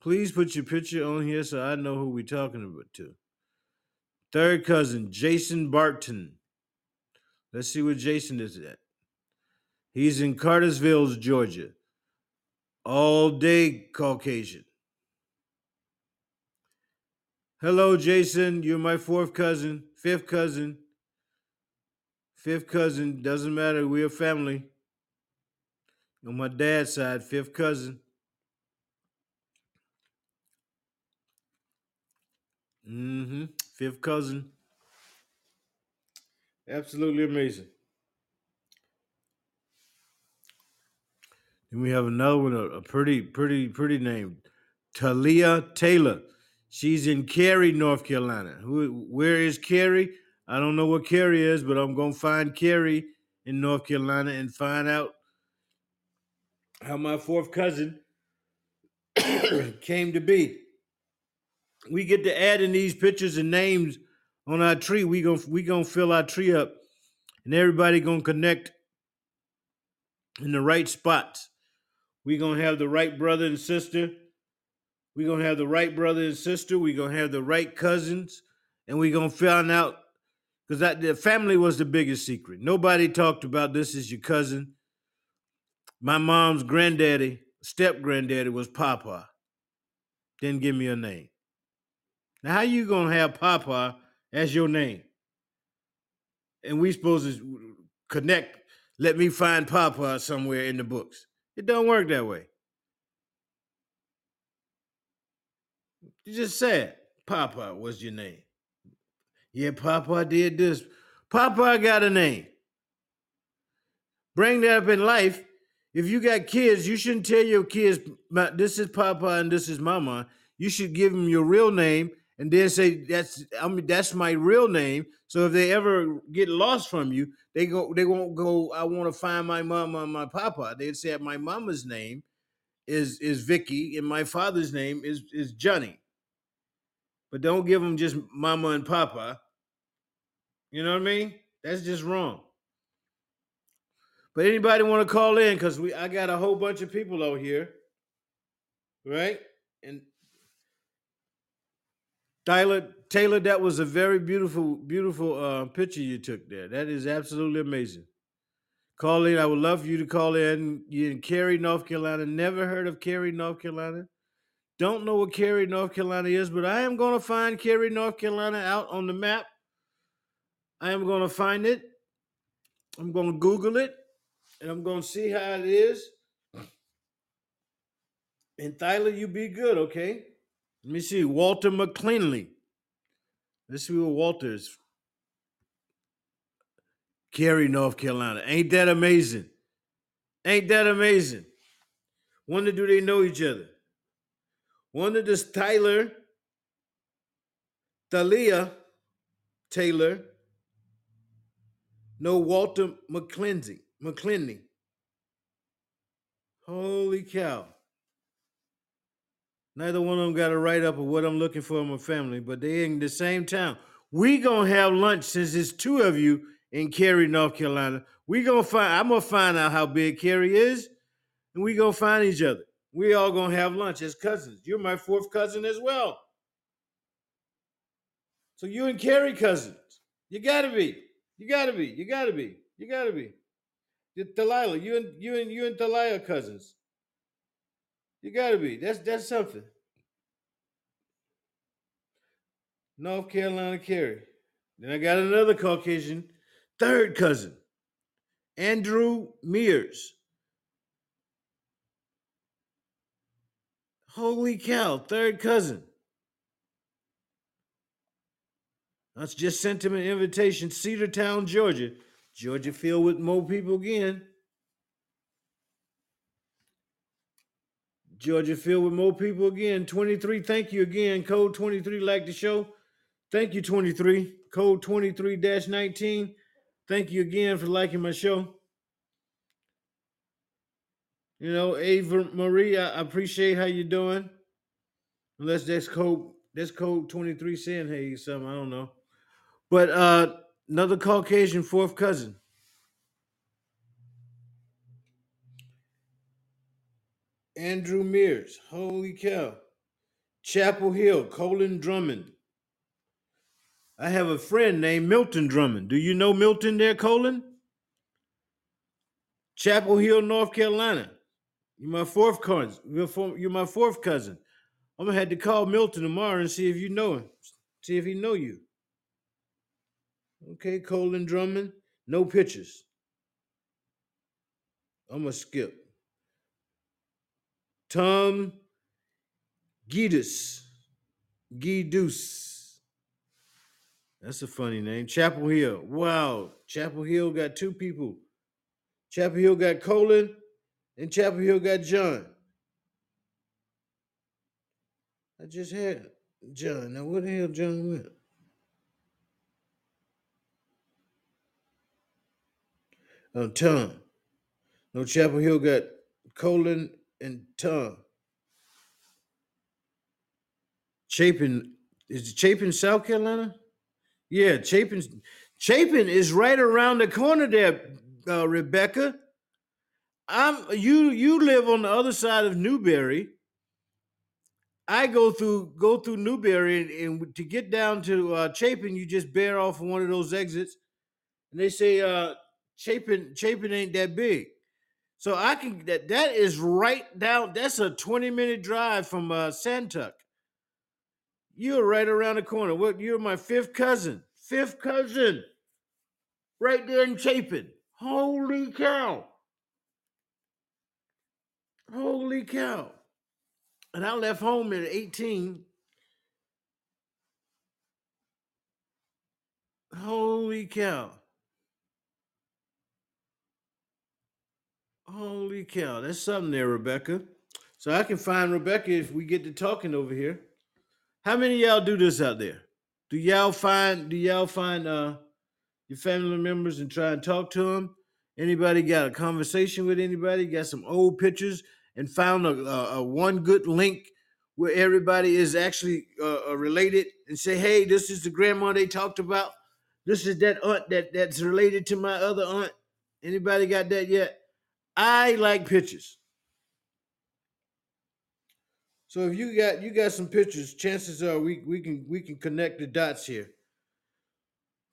Please put your picture on here so I know who we're talking about to. Third cousin, Jason Barton. Let's see where Jason is at. He's in Cartersville, Georgia. All day Caucasian. Hello, Jason. You're my fourth cousin, fifth cousin. Fifth cousin, doesn't matter. We're family. On my dad's side, fifth cousin. Mm-hmm. Fifth cousin. Absolutely amazing. Then we have another one, a, a pretty, pretty, pretty name. Talia Taylor. She's in Cary, North Carolina. Who where is Cary? I don't know what Cary is, but I'm gonna find Cary in North Carolina and find out how my fourth cousin came to be we get to add in these pictures and names on our tree. We gonna we gonna fill our tree up, and everybody gonna connect in the right spots. We gonna have the right brother and sister. We gonna have the right brother and sister. We gonna have the right cousins, and we gonna find out because that the family was the biggest secret. Nobody talked about this as your cousin. My mom's granddaddy, step granddaddy, was Papa. Didn't give me a name. Now, how you gonna have Papa as your name? And we supposed to connect, let me find Papa somewhere in the books. It don't work that way. You just said Papa was your name. Yeah, Papa did this. Papa got a name. Bring that up in life, if you got kids, you shouldn't tell your kids, this is Papa and this is Mama. You should give them your real name and then say that's I mean that's my real name. So if they ever get lost from you, they go they won't go. I want to find my mama and my papa. They'd say my mama's name is is Vicky and my father's name is is Johnny. But don't give them just mama and papa. You know what I mean? That's just wrong. But anybody want to call in? Because we I got a whole bunch of people out here. Right? And Tyler, Taylor, that was a very beautiful, beautiful uh, picture you took there. That is absolutely amazing. Call in. I would love for you to call in. You in Cary, North Carolina. Never heard of Cary, North Carolina. Don't know what Cary, North Carolina is, but I am going to find Cary, North Carolina out on the map. I am going to find it. I'm going to Google it, and I'm going to see how it is. And Tyler, you be good, okay? Let me see. Walter McClinley. Let's see what Walter is. Cary, North Carolina. Ain't that amazing? Ain't that amazing? Wonder do they know each other? Wonder does Tyler, Thalia Taylor know Walter McClincy? McClinley. Holy cow. Neither one of them got a write up of what I'm looking for in my family, but they in the same town. We gonna have lunch since it's two of you in Cary, North Carolina. We gonna find. I'm gonna find out how big Cary is, and we gonna find each other. We all gonna have lunch as cousins. You're my fourth cousin as well. So you and Cary cousins. You gotta be. You gotta be. You gotta be. You gotta be. Delilah, you and you and you and Delilah cousins. You gotta be. That's that's something. North Carolina Cary. Then I got another Caucasian, third cousin, Andrew Mears. Holy cow, third cousin. That's just sent him an invitation, Cedartown, Georgia. Georgia filled with more people again. Georgia filled with more people again. 23, thank you again. Code 23, like the show. Thank you, 23. Code 23 19. Thank you again for liking my show. You know, Ava Marie, I appreciate how you're doing. Unless that's code that's code 23 saying hey something, I don't know. But uh another Caucasian fourth cousin. Andrew Mears. Holy cow. Chapel Hill, Colin Drummond. I have a friend named Milton Drummond. Do you know Milton there, Colin? Chapel Hill, North Carolina. You're my fourth cousin. You're my fourth cousin. I'm gonna have to call Milton tomorrow and see if you know him. See if he know you. Okay, Colin Drummond. No pictures. I'm gonna skip. Tom Gidus. Gidus. That's a funny name. Chapel Hill. Wow. Chapel Hill got two people. Chapel Hill got Colin and Chapel Hill got John. I just had John. Now, where the hell John went? Oh, Tom. No, Chapel Hill got Colin and Tom. Chapin is it Chapin, South Carolina? Yeah, Chapin. Chapin is right around the corner there, uh, Rebecca. I'm you. You live on the other side of Newberry. I go through go through Newberry, and, and to get down to uh, Chapin, you just bear off one of those exits, and they say uh, Chapin Chapin ain't that big. So I can that that is right down. That's a 20 minute drive from uh Santuck. You're right around the corner. What you're my fifth cousin. Fifth cousin. Right there in Chapin. Holy cow. Holy cow. And I left home at 18. Holy cow. Holy cow. That's something there, Rebecca. So I can find Rebecca if we get to talking over here. How many y'all do this out there? Do y'all find do y'all find uh your family members and try and talk to them? Anybody got a conversation with anybody? Got some old pictures and found a, a, a one good link where everybody is actually uh, uh, related and say, "Hey, this is the grandma they talked about. This is that aunt that that's related to my other aunt." Anybody got that yet? I like pictures. So if you got you got some pictures, chances are we we can we can connect the dots here.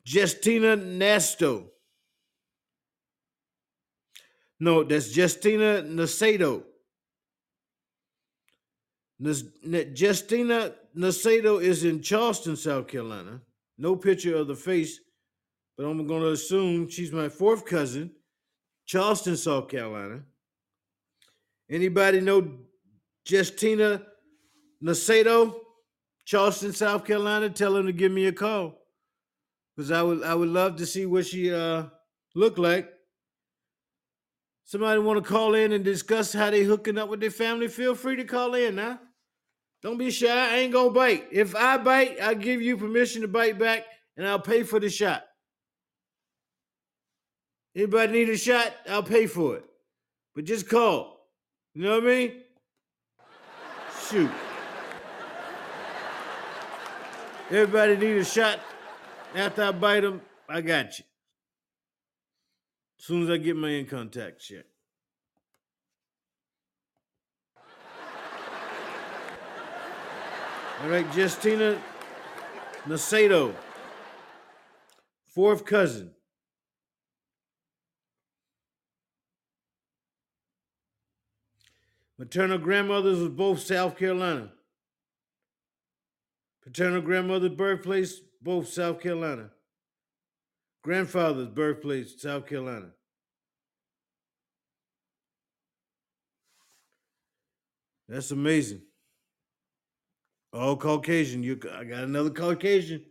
Justina Nasto. No, that's Justina Nacedo. Justina Nacedo is in Charleston, South Carolina. No picture of the face, but I'm going to assume she's my fourth cousin, Charleston, South Carolina. Anybody know Justina Nacedo, Charleston, South Carolina? Tell him to give me a call because I would I would love to see what she uh looked like. Somebody want to call in and discuss how they hooking up with their family? Feel free to call in now. Don't be shy. I ain't gonna bite. If I bite, I give you permission to bite back, and I'll pay for the shot. Anybody need a shot? I'll pay for it. But just call. You know what I mean? Shoot. Everybody need a shot after I bite them? I got you. As soon as I get my income tax check. All right, Justina Nacedo, fourth cousin. Maternal grandmothers was both South Carolina. Paternal grandmother's birthplace, both South Carolina. Grandfather's birthplace, South Carolina. That's amazing. All Caucasian. You, I got another Caucasian.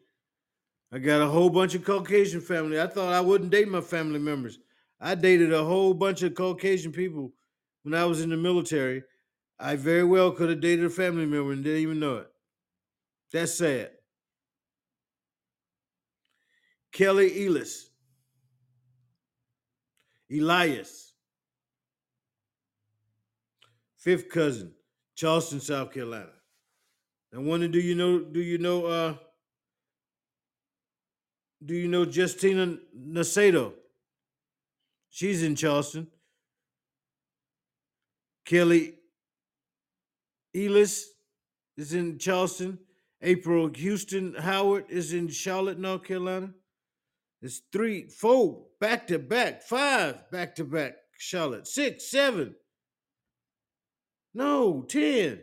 I got a whole bunch of Caucasian family. I thought I wouldn't date my family members. I dated a whole bunch of Caucasian people when I was in the military. I very well could have dated a family member and didn't even know it. That's sad. Kelly Elis. Elias. Fifth cousin, Charleston, South Carolina. I wonder, do you know? Do you know? uh Do you know Justina Nacedo? She's in Charleston. Kelly Elis is in Charleston. April Houston Howard is in Charlotte, North Carolina. It's three, four, back to back, five, back to back, Charlotte, six, seven. No, ten.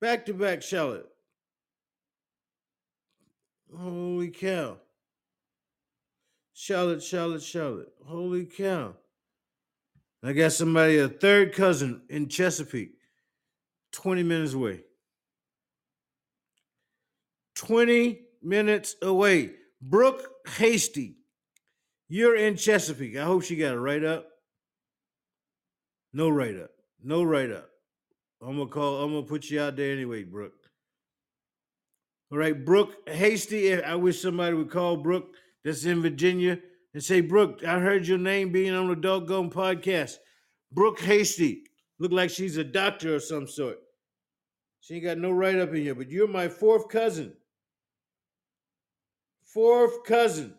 Back to back Charlotte. Holy cow. Charlotte, Charlotte, Charlotte. Holy cow. I got somebody, a third cousin in Chesapeake, 20 minutes away. 20 minutes away. Brooke Hasty, you're in Chesapeake. I hope she got a write up. No write up. No write up. I'm gonna call. I'm gonna put you out there anyway, Brooke. All right, Brooke Hasty. I wish somebody would call Brooke that's in Virginia and say, Brooke, I heard your name being on the doggone podcast. Brooke Hasty. Look like she's a doctor of some sort. She ain't got no right up in here, but you're my fourth cousin. Fourth cousin.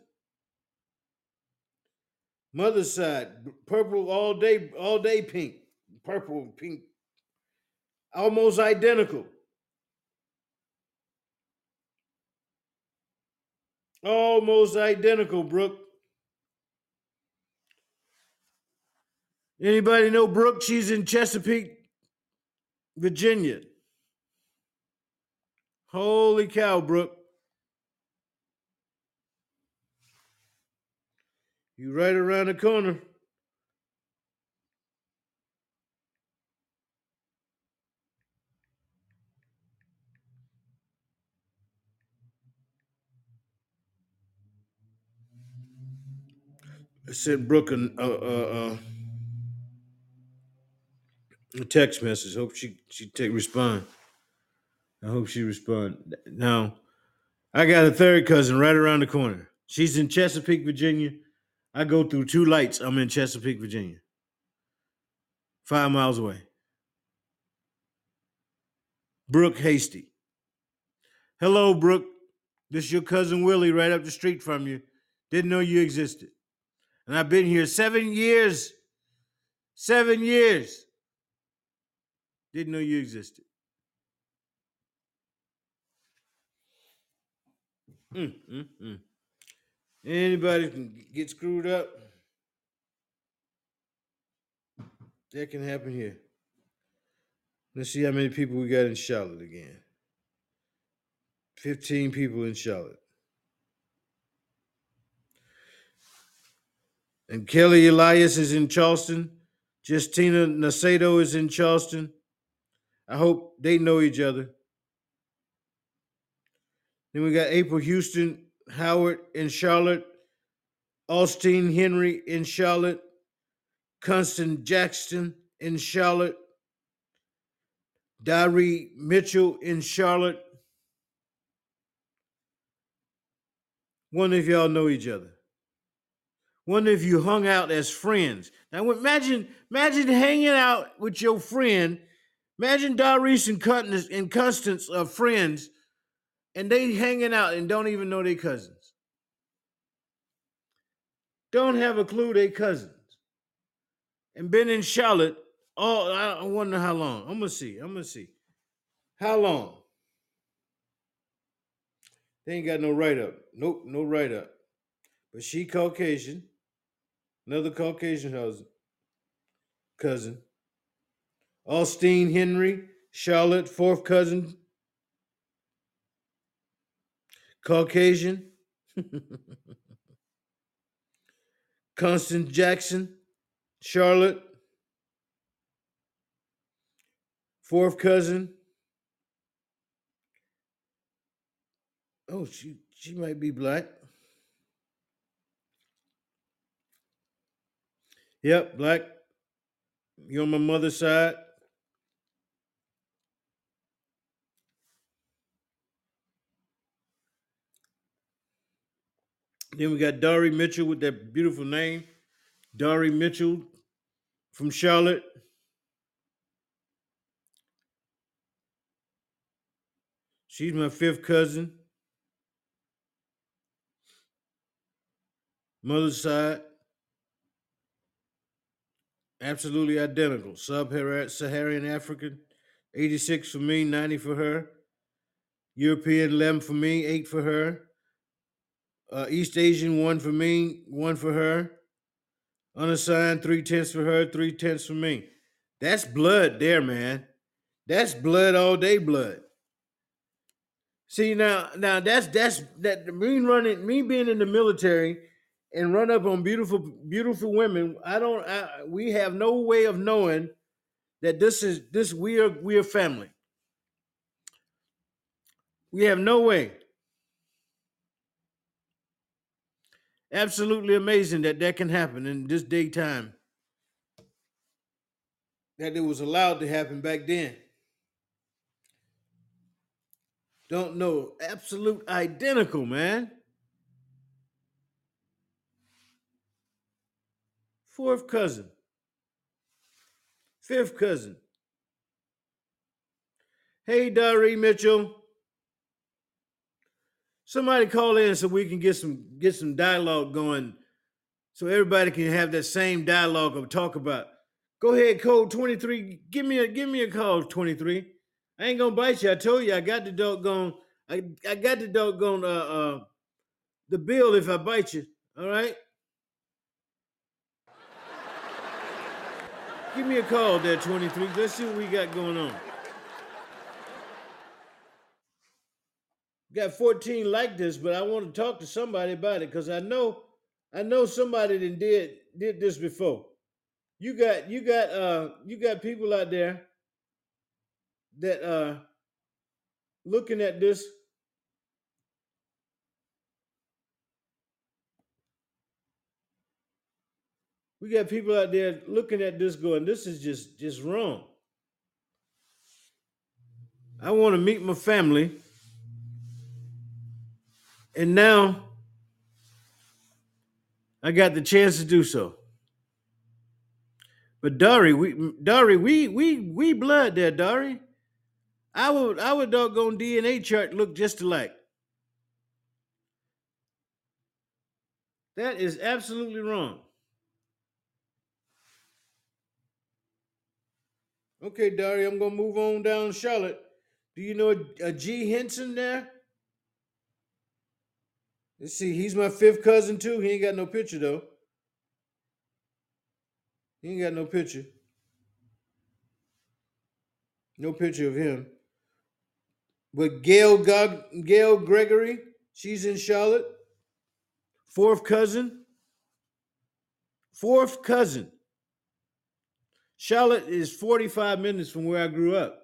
Mother's side, purple all day, all day pink, purple, pink, almost identical. Almost identical, Brooke. Anybody know Brooke? She's in Chesapeake, Virginia. Holy cow, Brooke. You right around the corner. I sent Brooke uh, uh, uh, a text message. Hope she she take respond. I hope she respond. Now I got a third cousin right around the corner. She's in Chesapeake, Virginia. I go through two lights. I'm in Chesapeake, Virginia. Five miles away. Brooke Hasty. Hello, Brooke. This is your cousin Willie right up the street from you. Didn't know you existed. And I've been here seven years. Seven years. Didn't know you existed. Mm, mm, mm. Anybody can get screwed up. That can happen here. Let's see how many people we got in Charlotte again. 15 people in Charlotte. And Kelly Elias is in Charleston. Justina Nacedo is in Charleston. I hope they know each other. Then we got April Houston, Howard in Charlotte, Austin Henry in Charlotte, Constant Jackson in Charlotte, Dari Mitchell in Charlotte. Wonder if y'all know each other. Wonder if you hung out as friends. Now imagine, imagine hanging out with your friend. Imagine Doris and Constance and Constance are friends, and they hanging out and don't even know they cousins. Don't have a clue they cousins. And been in Charlotte. Oh, I wonder how long. I'm gonna see. I'm gonna see. How long? They ain't got no write up. Nope, no write up. But she Caucasian. Another Caucasian cousin. Cousin. Austin Henry, Charlotte, fourth cousin. Caucasian. Constant Jackson, Charlotte. Fourth cousin. Oh, she she might be black. Yep, black. You're on my mother's side. Then we got Dari Mitchell with that beautiful name. Dari Mitchell from Charlotte. She's my fifth cousin. Mother's side. Absolutely identical. Sub-Saharan African. 86 for me, 90 for her. European, 11 for me, 8 for her. Uh, East Asian, 1 for me, 1 for her. Unassigned, 3 tenths for her, 3 tenths for me. That's blood there, man. That's blood all day blood. See now, now that's that's that me running, me being in the military and run up on beautiful, beautiful women. I don't. I, we have no way of knowing that this is this. We are we are family. We have no way. Absolutely amazing that that can happen in this daytime. That it was allowed to happen back then. Don't know. Absolute identical, man. Fourth cousin. Fifth cousin. Hey, Dari Mitchell. Somebody call in so we can get some get some dialogue going, so everybody can have that same dialogue of talk about. Go ahead, code twenty three. Give me a give me a call, twenty three. I ain't gonna bite you. I told you I got the doggone. I I got the doggone uh uh the bill if I bite you. All right. Give me a call there, 23. Let's see what we got going on. Got 14 like this, but I want to talk to somebody about it because I know I know somebody that did did this before. You got you got uh you got people out there that uh looking at this We got people out there looking at this going, this is just just wrong. I want to meet my family. And now I got the chance to do so. But Dari, we Dari, we we we blood there, Dari. Our our doggone DNA chart look just alike. That is absolutely wrong. Okay, Dari, I'm gonna move on down Charlotte. Do you know a, a G Henson there? Let's see, he's my fifth cousin too. He ain't got no picture though. He ain't got no picture. No picture of him. But Gail God Gail Gregory, she's in Charlotte. Fourth cousin. Fourth cousin. Charlotte is 45 minutes from where I grew up.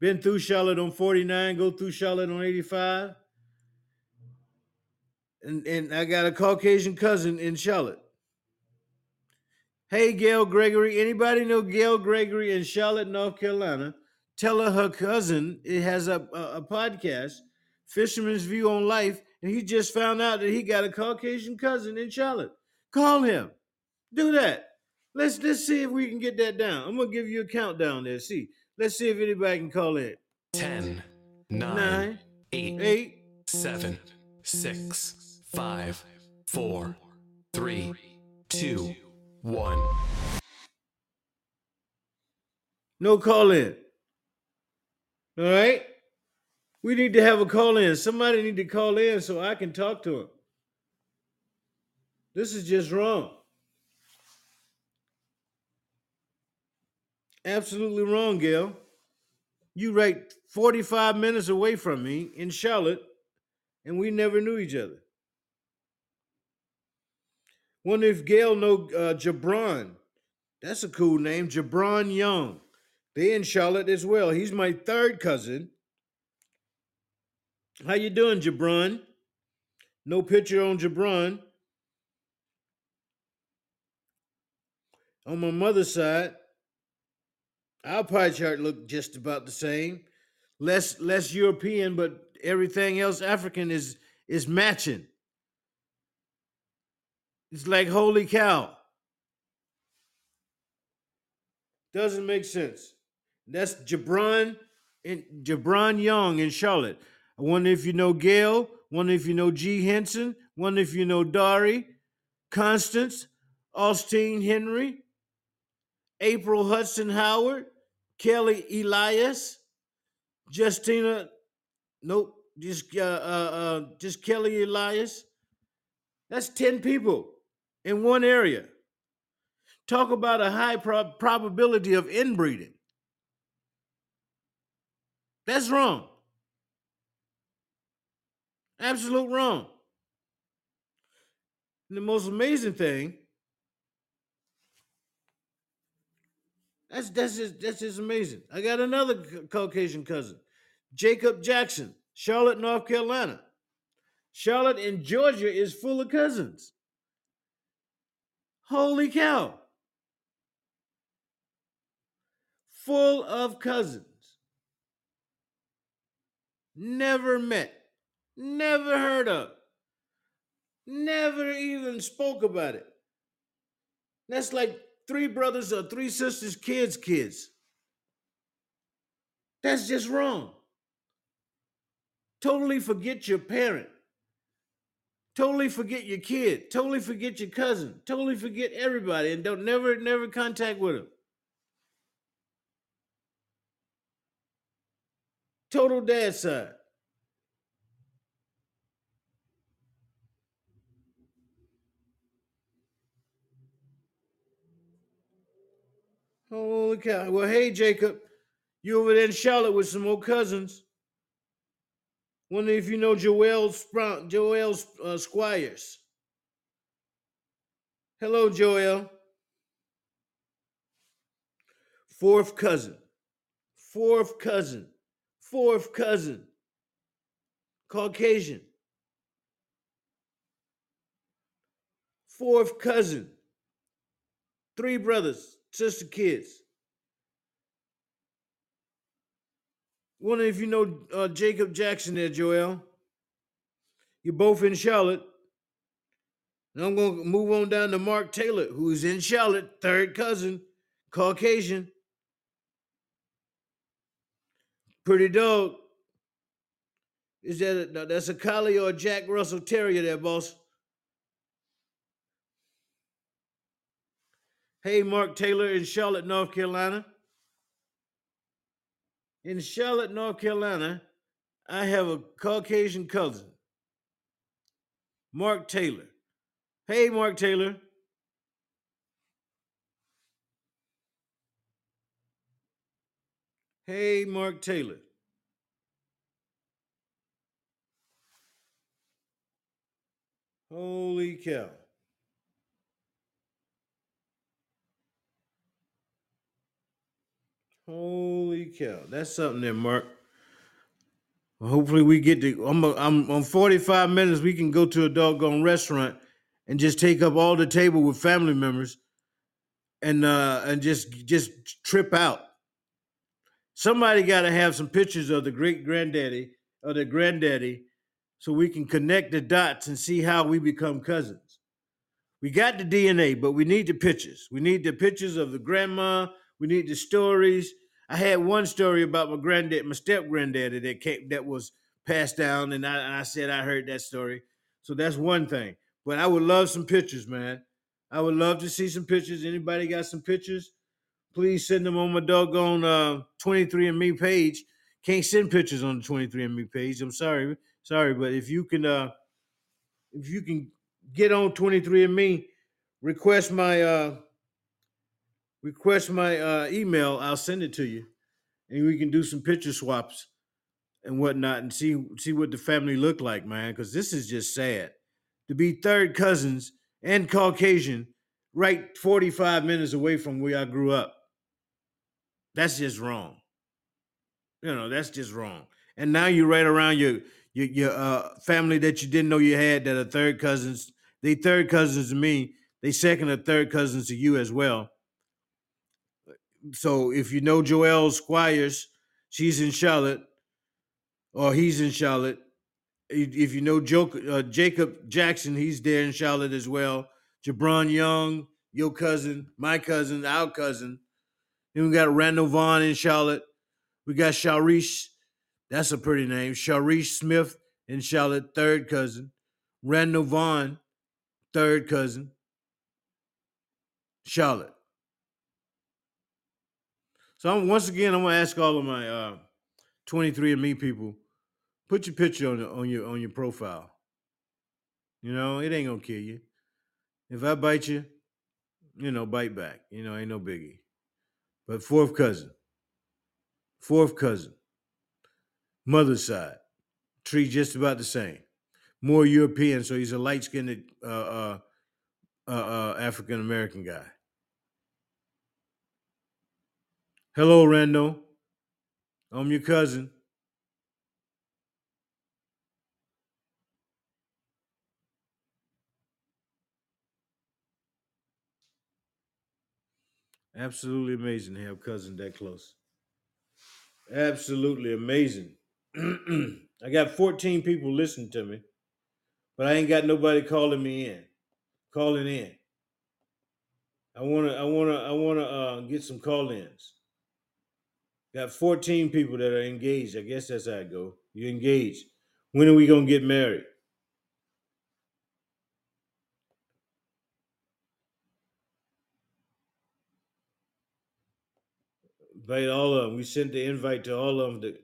Been through Charlotte on 49, go through Charlotte on 85. And, and I got a Caucasian cousin in Charlotte. Hey, Gail Gregory. Anybody know Gail Gregory in Charlotte, North Carolina? Tell her her cousin it has a, a, a podcast, Fisherman's View on Life, and he just found out that he got a Caucasian cousin in Charlotte. Call him. Do that. Let's let's see if we can get that down. I'm gonna give you a countdown there. See, let's see if anybody can call in. 10, 9, Nine, 8, eight, 7, 6, 5, 4, 3, 2, 1. no call in. All right. We need to have a call in. Somebody need to call in so I can talk to him. This is just wrong. Absolutely wrong, Gail. You right 45 minutes away from me in Charlotte, and we never knew each other. Wonder if Gail know uh, Jabron. That's a cool name, Jabron Young. They in Charlotte as well. He's my third cousin. How you doing, Jabron? No picture on Jabron. On my mother's side, our pie chart looked just about the same. Less less European, but everything else African is is matching. It's like holy cow. Doesn't make sense. That's Jabron and Jabron Young in Charlotte. I wonder if you know Gail. Wonder if you know G. Henson. Wonder if you know Dari, Constance, Austin Henry, April Hudson Howard, Kelly Elias, Justina. Nope, just uh, uh, uh, just Kelly Elias. That's ten people in one area. Talk about a high prob- probability of inbreeding. That's wrong. Absolute wrong. And the most amazing thing, that's that's just that's just amazing. I got another Caucasian cousin, Jacob Jackson, Charlotte, North Carolina. Charlotte in Georgia is full of cousins. Holy cow. Full of cousins. Never met, never heard of, never even spoke about it. That's like three brothers or three sisters' kids' kids. That's just wrong. Totally forget your parent. Totally forget your kid. Totally forget your cousin. Totally forget everybody and don't never, never contact with them. Total dad side. Holy cow. Well, hey, Jacob, you over there in Charlotte with some old cousins. Wonder if you know Joel Sprout, Joel uh, Squires. Hello, Joel. Fourth cousin. Fourth cousin. Fourth cousin. Caucasian. Fourth cousin. Three brothers, sister kids. Wondering if you know uh, Jacob Jackson there, Joel. You're both in Charlotte. And I'm going to move on down to Mark Taylor, who's in Charlotte, third cousin, Caucasian. Pretty dog. Is that a, no, that's a collie or a Jack Russell Terrier there, boss? Hey, Mark Taylor in Charlotte, North Carolina. In Charlotte, North Carolina, I have a Caucasian cousin, Mark Taylor. Hey, Mark Taylor. Hey, Mark Taylor. Holy cow. Holy cow. That's something there, Mark. Well, hopefully we get to I'm a, I'm on 45 minutes we can go to a doggone restaurant and just take up all the table with family members and uh and just just trip out. Somebody got to have some pictures of the great granddaddy or the granddaddy so we can connect the dots and see how we become cousins. We got the DNA, but we need the pictures. We need the pictures of the grandma. We need the stories. I had one story about my granddad, my step granddaddy that came that was passed down, and I, and I said I heard that story. So that's one thing. But I would love some pictures, man. I would love to see some pictures. Anybody got some pictures? Please send them on my doggone uh, 23andMe page. Can't send pictures on the 23andMe page. I'm sorry, sorry, but if you can, uh, if you can get on 23andMe, request my uh, request my uh, email. I'll send it to you, and we can do some picture swaps and whatnot, and see see what the family look like, man. Because this is just sad to be third cousins and Caucasian, right 45 minutes away from where I grew up. That's just wrong. You know, that's just wrong. And now you're right around your your, your uh, family that you didn't know you had that are third cousins. They third cousins to me. They second or third cousins to you as well. So if you know Joelle Squires, she's in Charlotte, or he's in Charlotte. If you know uh, Jacob Jackson, he's there in Charlotte as well. Jabron Young, your cousin, my cousin, our cousin. Then we got Randall Vaughn in Charlotte. We got Sharish, that's a pretty name. Sharish Smith in Charlotte, third cousin. Randall Vaughn, third cousin. Charlotte. So I'm, once again, I'm gonna ask all of my uh, 23andMe people, put your picture on the, on your on your profile. You know, it ain't gonna kill you. If I bite you, you know, bite back. You know, ain't no biggie. But fourth cousin, fourth cousin, mother's side, tree just about the same. More European, so he's a light skinned uh, uh, uh, uh, African American guy. Hello, Randall. I'm your cousin. Absolutely amazing to have cousins that close. Absolutely amazing. I got 14 people listening to me, but I ain't got nobody calling me in, calling in. I wanna, I wanna, I wanna uh, get some call-ins. Got 14 people that are engaged. I guess that's how it go. You engaged. When are we gonna get married? Invite all of them. We sent the invite to all of them. To...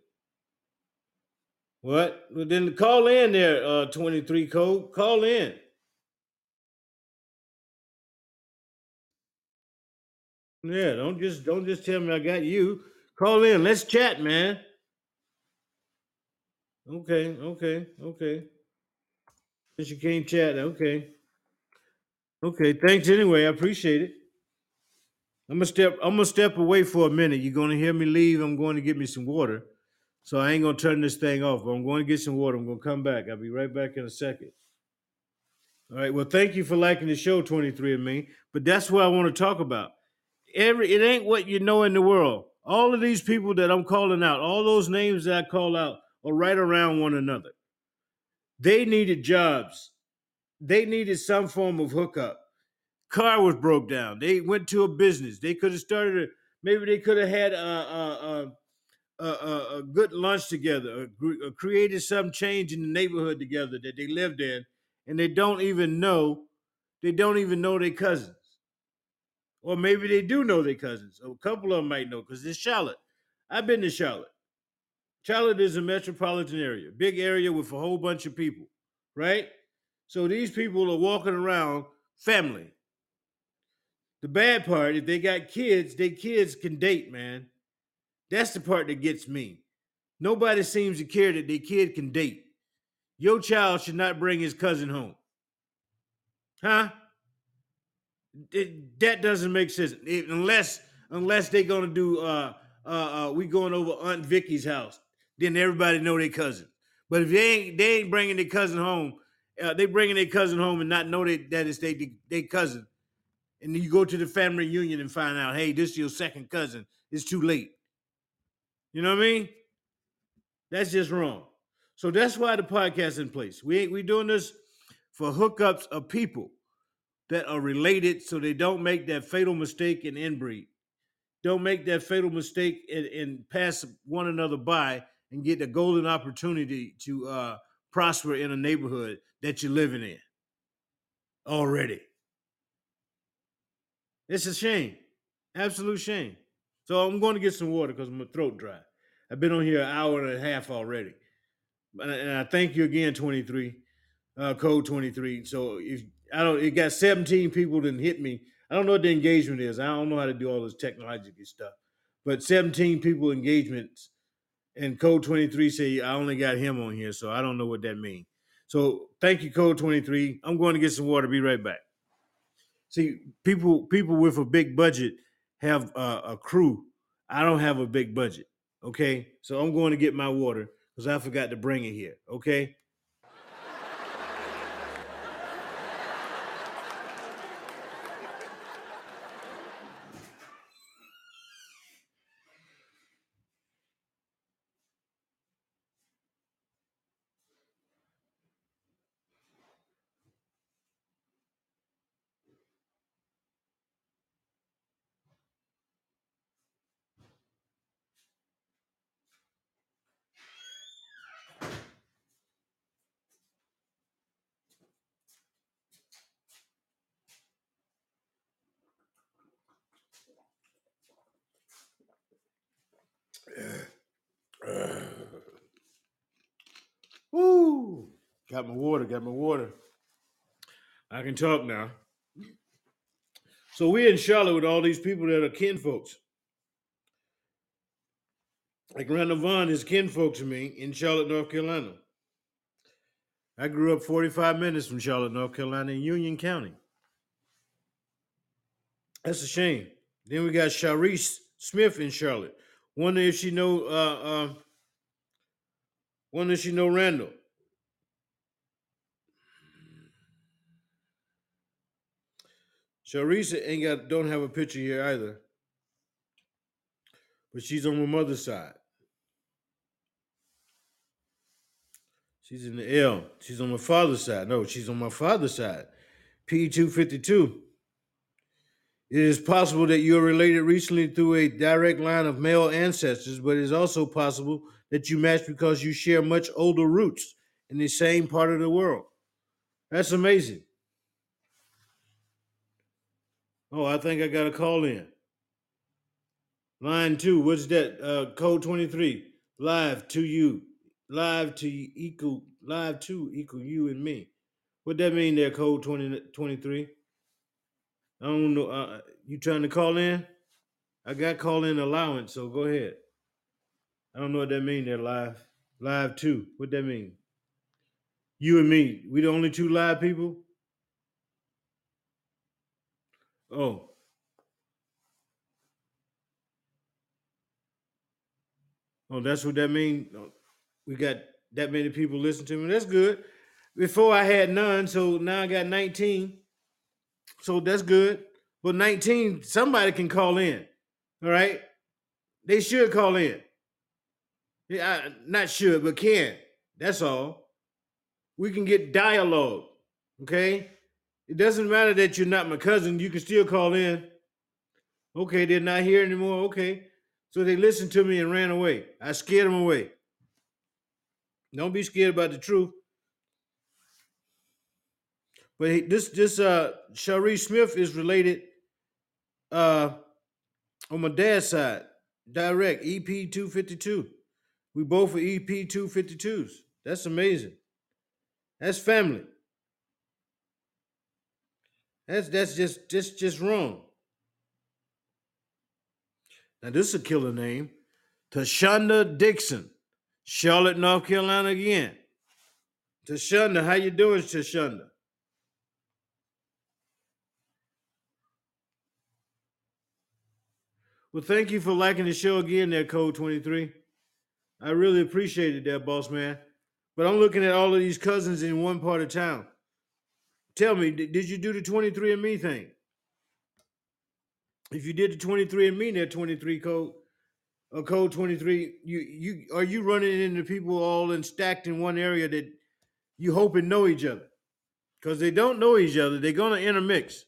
What? Well, then call in there, uh, 23 code. Call in. Yeah, don't just don't just tell me I got you. Call in. Let's chat, man. Okay, okay, okay. Since you can't chat, okay. Okay, thanks anyway. I appreciate it. I'm gonna step. I'm gonna step away for a minute. You're gonna hear me leave. I'm going to get me some water. So I ain't gonna turn this thing off. I'm going to get some water. I'm gonna come back. I'll be right back in a second. All right. Well, thank you for liking the show, 23 and me. But that's what I want to talk about. Every it ain't what you know in the world. All of these people that I'm calling out, all those names that I call out are right around one another. They needed jobs. They needed some form of hookup. Car was broke down. They went to a business. They could have started a maybe they could have had a, a, a, a, good lunch together, or, created some change in the neighborhood together that they lived in, and they don't even know. They don't even know their cousins, or maybe they do know their cousins. A couple of them might know because it's Charlotte. I've been to Charlotte. Charlotte is a metropolitan area, big area with a whole bunch of people, right? So these people are walking around family. The bad part, if they got kids, their kids can date, man. That's the part that gets me. Nobody seems to care that their kid can date. Your child should not bring his cousin home. Huh? It, that doesn't make sense. It, unless unless they're gonna do uh uh, uh we going over Aunt Vicky's house then everybody know their cousin. But if they ain't they ain't bringing their cousin home, uh, they bringing their cousin home and not know that that is their they cousin, and you go to the family reunion and find out, hey, this is your second cousin. It's too late. You know what I mean? That's just wrong. So that's why the podcast in place. We ain't we doing this for hookups of people that are related, so they don't make that fatal mistake and inbreed. Don't make that fatal mistake and, and pass one another by and get the golden opportunity to uh, prosper in a neighborhood that you're living in already. It's a shame, absolute shame. So I'm going to get some water because my throat dry. I've been on here an hour and a half already, and I thank you again, 23, uh, code 23. So if I don't, it got 17 people that hit me. I don't know what the engagement is. I don't know how to do all this technological stuff, but 17 people engagements and code 23 say I only got him on here, so I don't know what that means. So thank you, code 23. I'm going to get some water. Be right back. See, people people with a big budget have a, a crew. I don't have a big budget. Okay, so I'm going to get my water because I forgot to bring it here. Okay. Got my water. I can talk now. So we're in Charlotte with all these people that are kin folks. Like Randall Vaughn is kin folks to me in Charlotte, North Carolina. I grew up 45 minutes from Charlotte, North Carolina, in Union County. That's a shame. Then we got Sharice Smith in Charlotte. Wonder if she know uh uh wonder if she know Randall. Sharice ain't got don't have a picture here either. But she's on my mother's side. She's in the L. She's on my father's side. No, she's on my father's side. P252. It is possible that you are related recently through a direct line of male ancestors, but it is also possible that you match because you share much older roots in the same part of the world. That's amazing. Oh, I think I got a call in. Line two, what's that? Uh, code 23. Live to you. Live to you, equal live to equal you and me. What that mean there, code 20, 23? I don't know. Uh, you trying to call in? I got call in allowance, so go ahead. I don't know what that mean there, live. Live two. What that mean? You and me. We the only two live people? Oh. Oh, that's what that mean? Oh, we got that many people listen to me. That's good. Before I had none, so now I got 19. So that's good. But 19, somebody can call in. All right. They should call in. Yeah, I, not should, but can. That's all. We can get dialogue. Okay. It doesn't matter that you're not my cousin. You can still call in. Okay, they're not here anymore. Okay. So they listened to me and ran away. I scared them away. Don't be scared about the truth. But this this uh Shari Smith is related uh on my dad's side, direct EP 252. We both are EP 252s. That's amazing. That's family. That's that's just just just wrong. Now this is a killer name. Tashonda Dixon, Charlotte, North Carolina again. Tashonda, how you doing, Tashonda? Well, thank you for liking the show again, there, Code 23. I really appreciate it, there, boss man. But I'm looking at all of these cousins in one part of town. Tell me, did did you do the 23andMe thing? If you did the 23andMe, that 23 code, a code 23, you you are you running into people all in stacked in one area that you hope and know each other? Because they don't know each other, they're gonna intermix.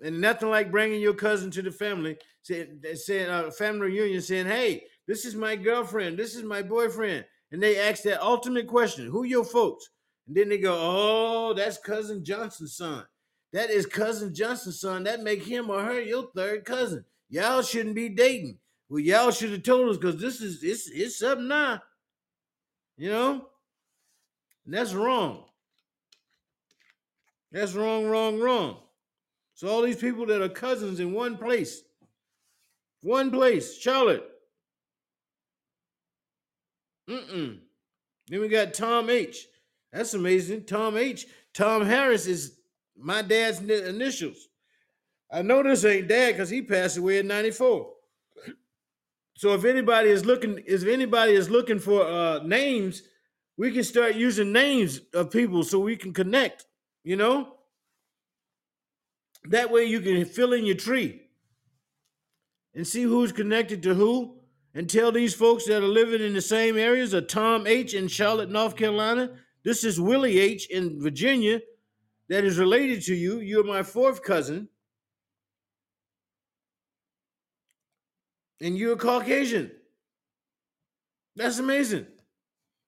And nothing like bringing your cousin to the family, saying, saying uh, family reunion, saying, "Hey, this is my girlfriend, this is my boyfriend," and they ask that ultimate question: "Who your folks?" And then they go, "Oh, that's cousin Johnson's son. That is cousin Johnson's son. That make him or her your third cousin. Y'all shouldn't be dating. Well, y'all should have told us because this is it's it's up now. You know, and that's wrong. That's wrong, wrong, wrong. So all these people that are cousins in one place, one place, Charlotte. Mm-mm. Then we got Tom H. That's amazing. Tom H. Tom Harris is my dad's ni- initials. I know this ain't dad because he passed away in 94. So if anybody is looking, if anybody is looking for uh names, we can start using names of people so we can connect, you know? That way you can fill in your tree and see who's connected to who and tell these folks that are living in the same areas of Tom H in Charlotte, North Carolina. This is Willie H in Virginia that is related to you. You're my fourth cousin, and you're Caucasian. That's amazing.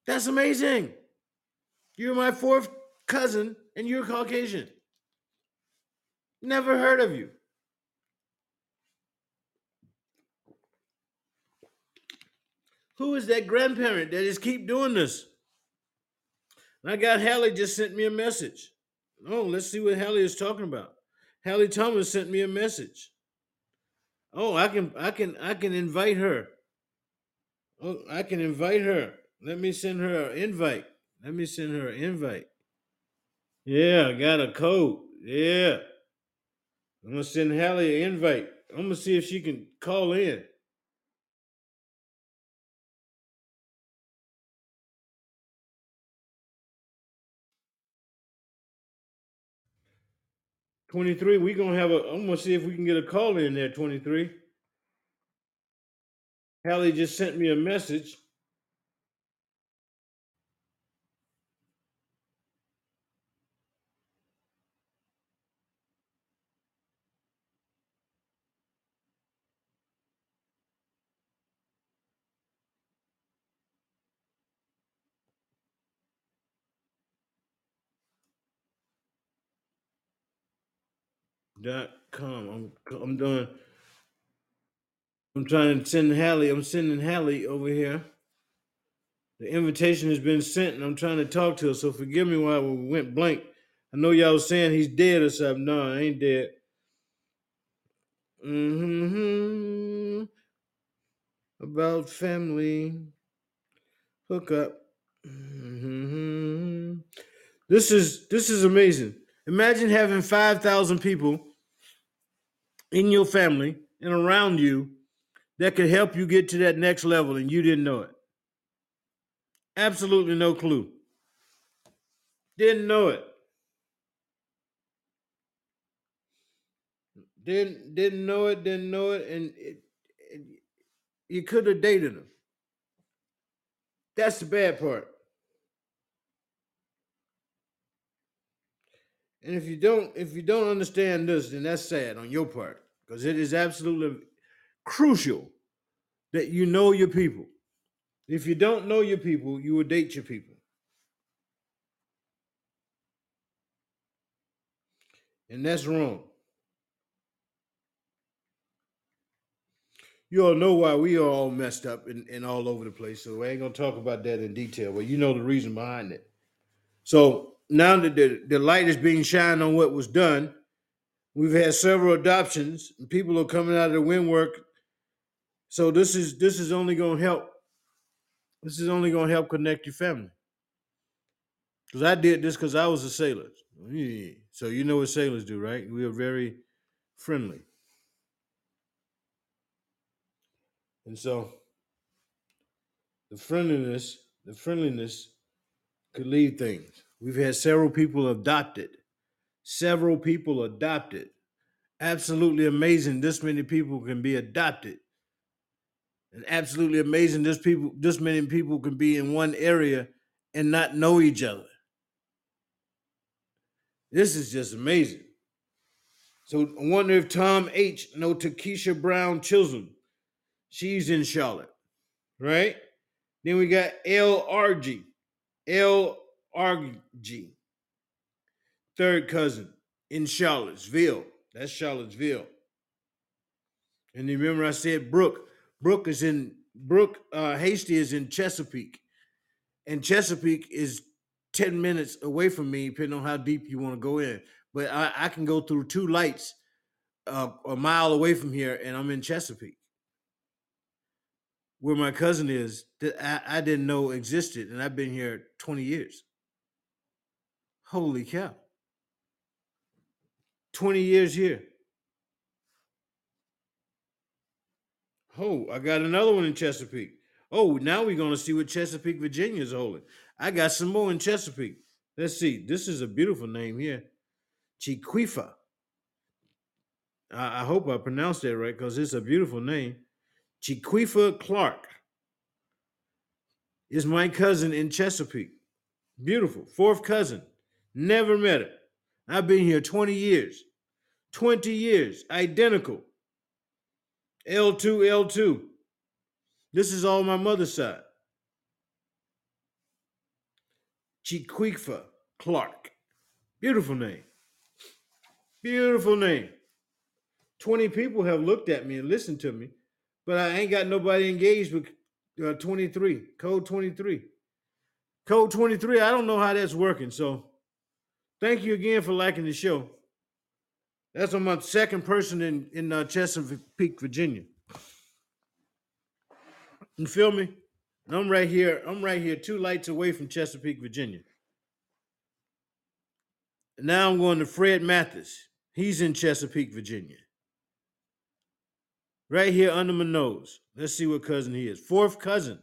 That's amazing. You're my fourth cousin, and you're Caucasian. Never heard of you. Who is that grandparent that is keep doing this? And I got Hallie just sent me a message. Oh, let's see what Hallie is talking about. Hallie Thomas sent me a message. Oh, I can I can I can invite her. Oh, I can invite her. Let me send her an invite. Let me send her an invite. Yeah, I got a code. Yeah. I'm gonna send Hallie an invite. I'm gonna see if she can call in. Twenty-three. we're gonna have a. I'm gonna see if we can get a call in there. Twenty-three. Hallie just sent me a message. Dot com. I'm I'm doing. I'm trying to send Hallie. I'm sending Hallie over here. The invitation has been sent, and I'm trying to talk to her. So forgive me why we went blank. I know y'all was saying he's dead or something. No, I ain't dead. Mm-hmm. About family. Hook up. hmm This is this is amazing. Imagine having five thousand people in your family and around you that could help you get to that next level, and you didn't know it. Absolutely no clue. Didn't know it. Didn't didn't know it. Didn't know it, and it, it, you could have dated him. That's the bad part. And if you don't, if you don't understand this, then that's sad on your part, because it is absolutely crucial that you know your people. If you don't know your people, you will date your people. And that's wrong. You all know why we are all messed up and, and all over the place. So I ain't gonna talk about that in detail, but you know the reason behind it. So now that the, the light is being shined on what was done, we've had several adoptions, and people are coming out of the windwork. So this is this is only gonna help. This is only gonna help connect your family. Because I did this because I was a sailor. So you know what sailors do, right? We are very friendly. And so the friendliness, the friendliness could lead things. We've had several people adopted. Several people adopted. Absolutely amazing. This many people can be adopted. And absolutely amazing. This people, this many people can be in one area and not know each other. This is just amazing. So I wonder if Tom H know Takesha Brown Chisholm. She's in Charlotte, right? Then we got LRG. LRG. Third cousin in Charlottesville. That's Charlottesville. And you remember I said Brooke. Brooke is in Brooke uh, Hasty is in Chesapeake. And Chesapeake is 10 minutes away from me, depending on how deep you want to go in. But I, I can go through two lights uh, a mile away from here, and I'm in Chesapeake, where my cousin is that I, I didn't know existed, and I've been here 20 years. Holy cow. 20 years here. Oh, I got another one in Chesapeake. Oh, now we're going to see what Chesapeake, Virginia is holding. I got some more in Chesapeake. Let's see. This is a beautiful name here. Chiquifa. I, I hope I pronounced that right because it's a beautiful name. Chiquifa Clark is my cousin in Chesapeake. Beautiful. Fourth cousin. Never met her. I've been here 20 years. 20 years. Identical. L2, L2. This is all my mother's side. Chiquifa Clark. Beautiful name. Beautiful name. 20 people have looked at me and listened to me, but I ain't got nobody engaged with uh, 23, code 23. Code 23, I don't know how that's working. So thank you again for liking the show. That's on my second person in, in uh, Chesapeake, Virginia. You feel me? I'm right here. I'm right here, two lights away from Chesapeake, Virginia. Now I'm going to Fred Mathis. He's in Chesapeake, Virginia. Right here under my nose. Let's see what cousin he is. Fourth cousin.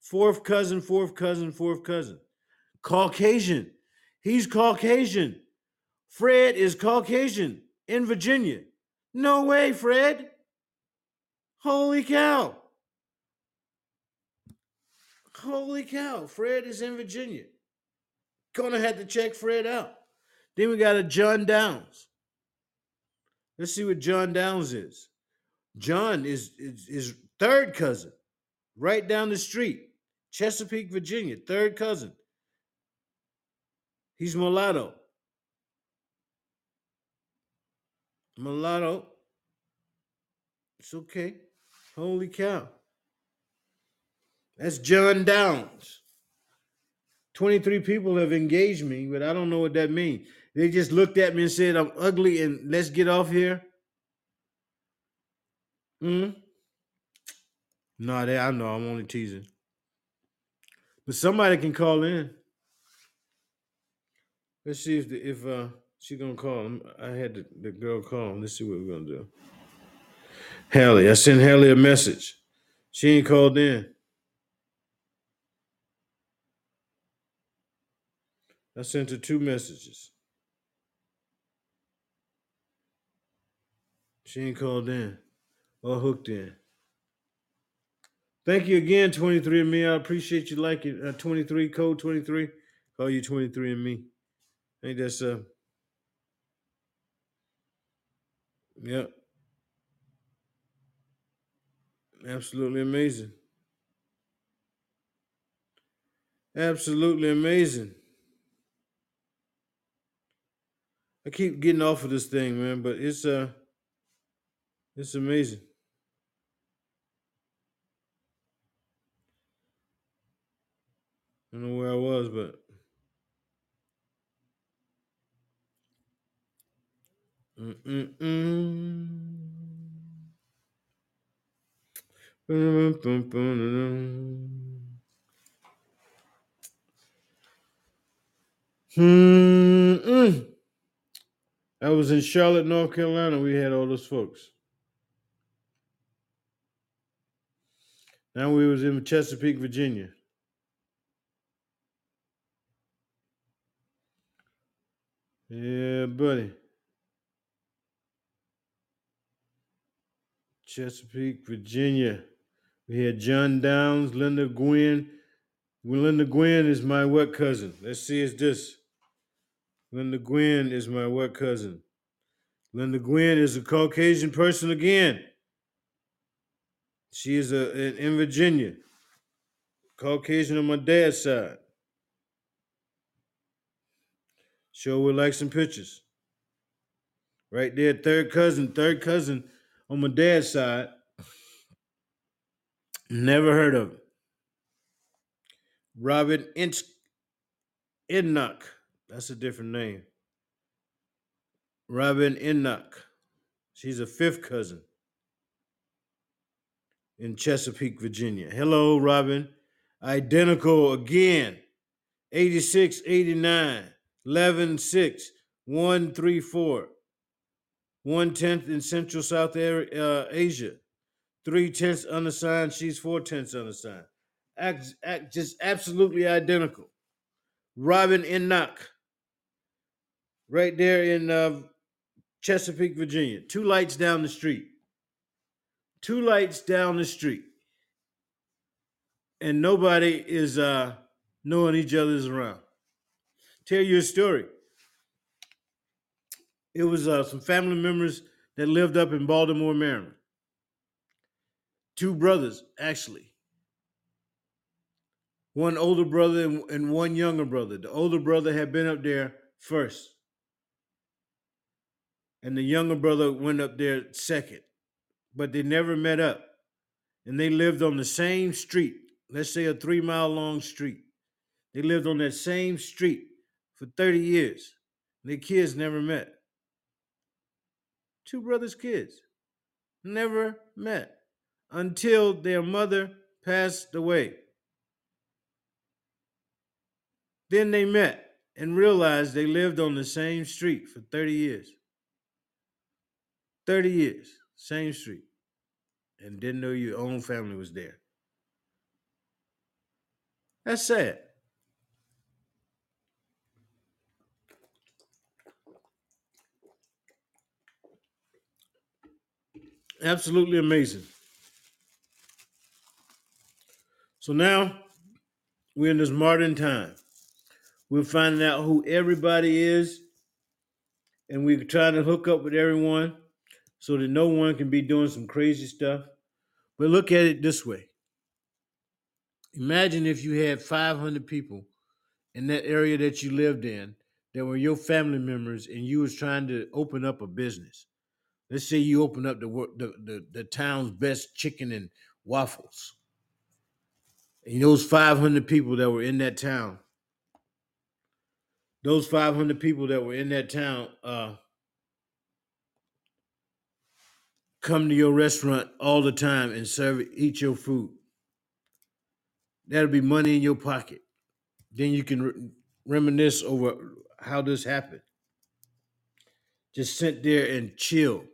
Fourth cousin, fourth cousin, fourth cousin. Caucasian. He's Caucasian. Fred is Caucasian in Virginia. No way, Fred. Holy cow. Holy cow. Fred is in Virginia. Gonna have to check Fred out. Then we got a John Downs. Let's see what John Downs is. John is, is, third cousin, right down the street, Chesapeake, Virginia, third cousin. He's mulatto. Mulatto. It's okay. Holy cow. That's John Downs. 23 people have engaged me, but I don't know what that means. They just looked at me and said, I'm ugly and let's get off here. Hmm. No, they, I know. I'm only teasing. But somebody can call in. Let's see if the, if uh she gonna call. him. I had the, the girl call. Let's see what we're gonna do. Hallie, I sent Hallie a message. She ain't called in. I sent her two messages. She ain't called in or hooked in. Thank you again, 23 and me. I appreciate you liking uh, 23 code 23. Call you 23 I think that's uh yep. Absolutely amazing. Absolutely amazing. I keep getting off of this thing, man, but it's uh it's amazing. I don't know where I was, but Mm-mm. I was in Charlotte, North Carolina. We had all those folks. Now we was in Chesapeake, Virginia. Yeah, buddy. Chesapeake, Virginia. We had John Downs, Linda Gwynn. Well, Linda Gwynn is my what cousin? Let's see, it's this. Linda Gwynn is my what cousin? Linda Gwynn is a Caucasian person again. She is a in, in Virginia. Caucasian on my dad's side. Sure would like some pictures. Right there, third cousin, third cousin on my dad's side. Never heard of him. Robin Inch. That's a different name. Robin Enoch. She's a fifth cousin in Chesapeake, Virginia. Hello, Robin. Identical again. 86, 89, 11, 6, 134. One tenth in Central South uh, Asia. Three tenths unassigned. She's four tenths unassigned. Act, act, just absolutely identical. Robin Enoch. Right there in uh, Chesapeake, Virginia. Two lights down the street. Two lights down the street. And nobody is uh, knowing each other's around. Tell you a story. It was uh, some family members that lived up in Baltimore, Maryland. Two brothers, actually. One older brother and, and one younger brother. The older brother had been up there first and the younger brother went up there second, but they never met up. And they lived on the same street, let's say a three mile long street. They lived on that same street for 30 years. and Their kids never met. Two brothers' kids never met until their mother passed away. Then they met and realized they lived on the same street for 30 years. 30 years, same street, and didn't know your own family was there. That's sad. Absolutely amazing. So now we're in this modern time. We're finding out who everybody is, and we're trying to hook up with everyone so that no one can be doing some crazy stuff. But look at it this way imagine if you had 500 people in that area that you lived in that were your family members and you was trying to open up a business let's say you open up the, the, the, the town's best chicken and waffles and those 500 people that were in that town those 500 people that were in that town uh, come to your restaurant all the time and serve eat your food. That'll be money in your pocket. Then you can re- reminisce over how this happened. Just sit there and chill.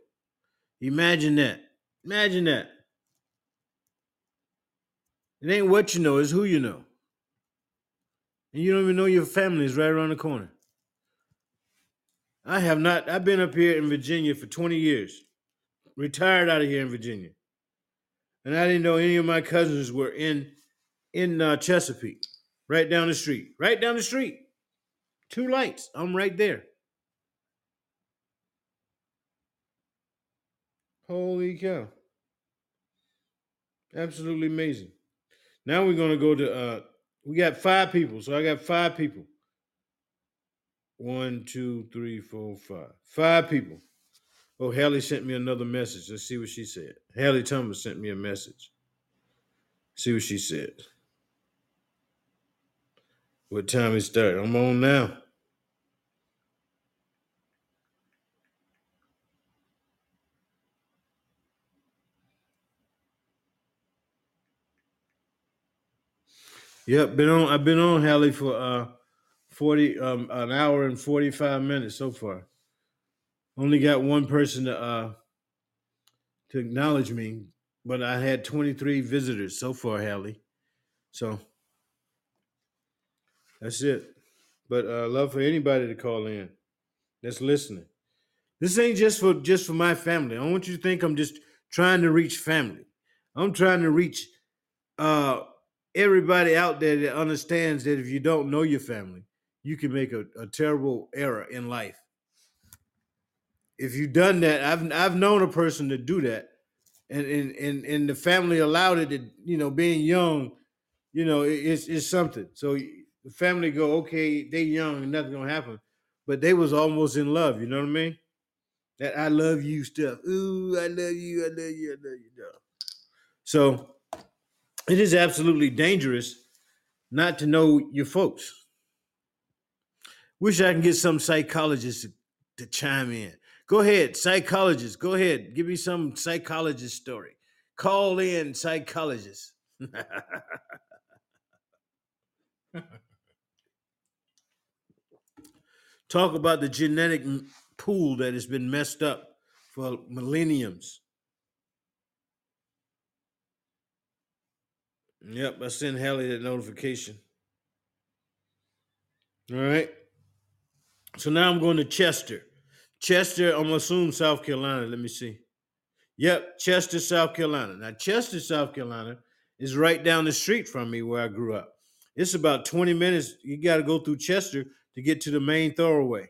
Imagine that. Imagine that. It ain't what you know, it's who you know. and you don't even know your family is right around the corner. I have not. I've been up here in Virginia for 20 years, retired out of here in Virginia, and I didn't know any of my cousins were in in uh, Chesapeake, right down the street, right down the street. Two lights. I'm right there. Holy cow! Absolutely amazing. Now we're gonna go to. uh We got five people, so I got five people. One, two, three, four, five. Five people. Oh, Hallie sent me another message. Let's see what she said. Hallie Thomas sent me a message. See what she said. What time it start? I'm on now. Yep, been on. I've been on Hallie for uh forty um an hour and forty five minutes so far. Only got one person to uh to acknowledge me, but I had twenty three visitors so far, Hallie. So that's it. But uh love for anybody to call in that's listening. This ain't just for just for my family. I don't want you to think I'm just trying to reach family. I'm trying to reach uh everybody out there that understands that if you don't know your family, you can make a, a terrible error in life. If you've done that, I've I've known a person to do that, and and and, and the family allowed it. To, you know, being young, you know, it- it's it's something. So the family go, okay, they young and nothing gonna happen, but they was almost in love. You know what I mean? That I love you stuff. Ooh, I love you. I love you. I love you. No. So it is absolutely dangerous not to know your folks. Wish I can get some psychologists to, to chime in. Go ahead, psychologist. Go ahead. Give me some psychologist story. Call in psychologist. Talk about the genetic pool that has been messed up for millenniums. Yep, I sent Hallie that notification. All right. So now I'm going to Chester. Chester, I'm assume South Carolina. Let me see. Yep, Chester, South Carolina. Now, Chester, South Carolina is right down the street from me where I grew up. It's about 20 minutes. You got to go through Chester to get to the main thoroughway.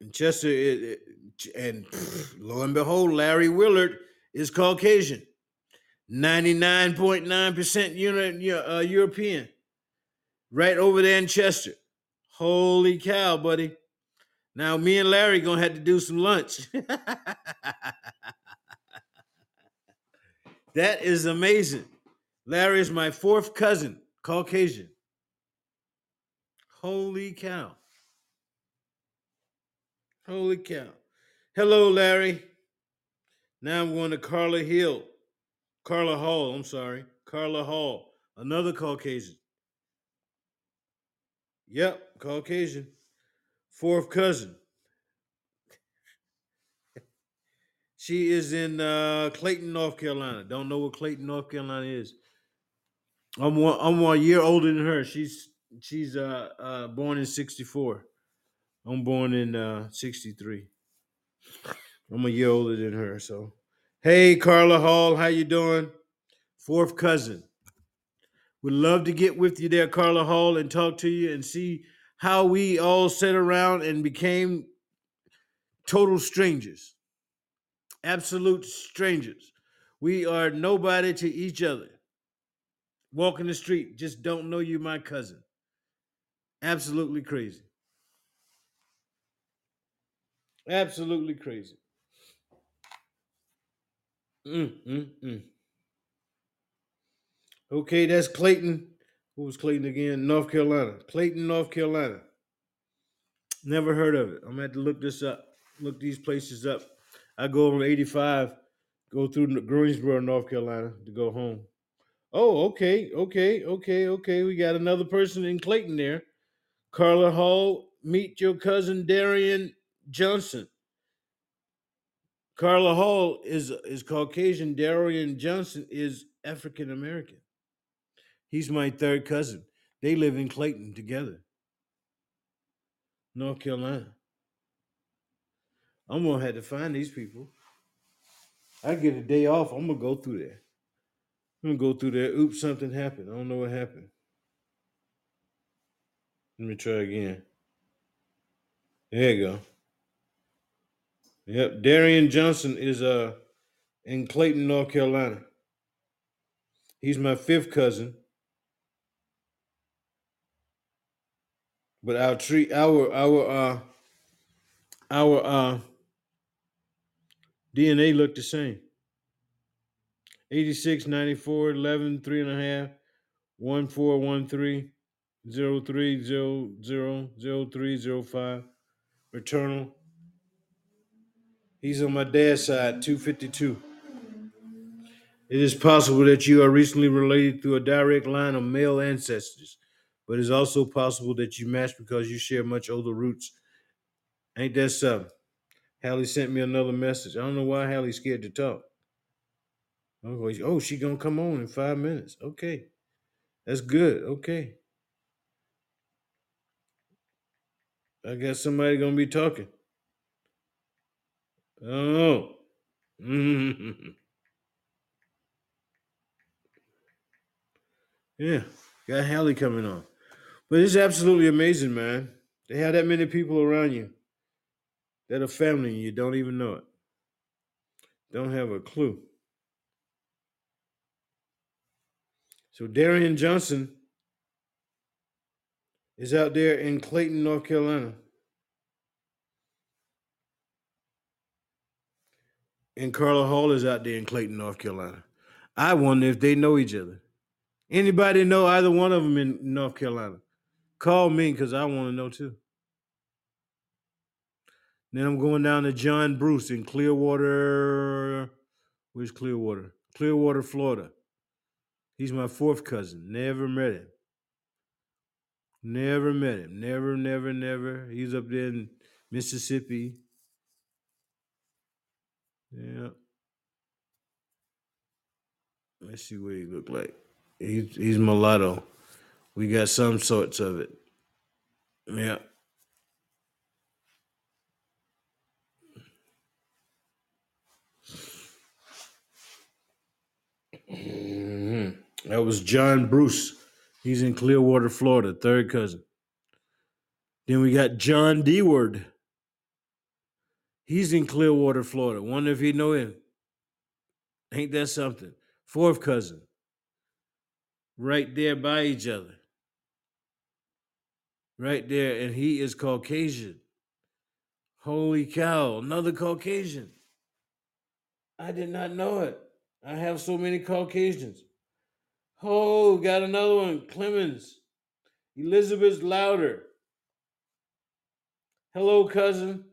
And Chester, it, it- and pff, lo and behold, Larry Willard is Caucasian, 99.9% uni- uh, European, right over there in Chester. Holy cow, buddy. Now me and Larry gonna have to do some lunch. that is amazing. Larry is my fourth cousin, Caucasian. Holy cow. Holy cow. Hello, Larry. Now I'm going to Carla Hill. Carla Hall, I'm sorry. Carla Hall, another Caucasian. Yep, Caucasian. Fourth cousin. She is in uh, Clayton, North Carolina. Don't know what Clayton, North Carolina is. I'm one. I'm one year older than her. She's she's uh, uh born in '64. I'm born in uh '63. I'm a year older than her. So, hey, Carla Hall, how you doing? Fourth cousin. Would love to get with you there, Carla Hall, and talk to you and see how we all sat around and became total strangers, absolute strangers. We are nobody to each other. Walking the street, just don't know you, my cousin. Absolutely crazy. Absolutely crazy. Mm, mm, mm. Okay, that's Clayton. Who was Clayton again? North Carolina. Clayton, North Carolina. Never heard of it. I'm gonna have to look this up. Look these places up. I go over 85, go through Greensboro, North Carolina to go home. Oh, okay, okay, okay, okay. We got another person in Clayton there. Carla Hall, meet your cousin Darian Johnson. Carla Hall is is Caucasian. Darian Johnson is African American. He's my third cousin. They live in Clayton together, North Carolina. I'm gonna have to find these people. I get a day off. I'm gonna go through there. I'm gonna go through there. Oops, something happened. I don't know what happened. Let me try again. There you go. Yep, Darian Johnson is uh in Clayton, North Carolina. He's my fifth cousin. But our tree our our uh our uh DNA looked the same. 86, 94, 11, 3 and a half, 1413, 0300, 0305. Paternal. He's on my dad's side, 252. It is possible that you are recently related through a direct line of male ancestors, but it's also possible that you match because you share much older roots. Ain't that something? Hallie sent me another message. I don't know why Hallie's scared to talk. Oh, she gonna come on in five minutes. Okay, that's good. Okay, I guess somebody gonna be talking. Oh, yeah, got Hallie coming on. But it's absolutely amazing, man. They have that many people around you that are family and you don't even know it. Don't have a clue. So Darian Johnson is out there in Clayton, North Carolina. And Carla Hall is out there in Clayton, North Carolina. I wonder if they know each other. Anybody know either one of them in North Carolina? Call me because I want to know too. Then I'm going down to John Bruce in Clearwater. Where's Clearwater? Clearwater, Florida. He's my fourth cousin. Never met him. Never met him. Never, never, never. He's up there in Mississippi. Yeah. Let's see what he look like. He's he's mulatto. We got some sorts of it. Yeah. Mhm. That was John Bruce. He's in Clearwater, Florida, third cousin. Then we got John D. Deward. He's in Clearwater, Florida. Wonder if he know him. Ain't that something? Fourth cousin. Right there by each other. Right there. And he is Caucasian. Holy cow. Another Caucasian. I did not know it. I have so many Caucasians. Oh, got another one. Clemmons. Elizabeth Louder. Hello, cousin.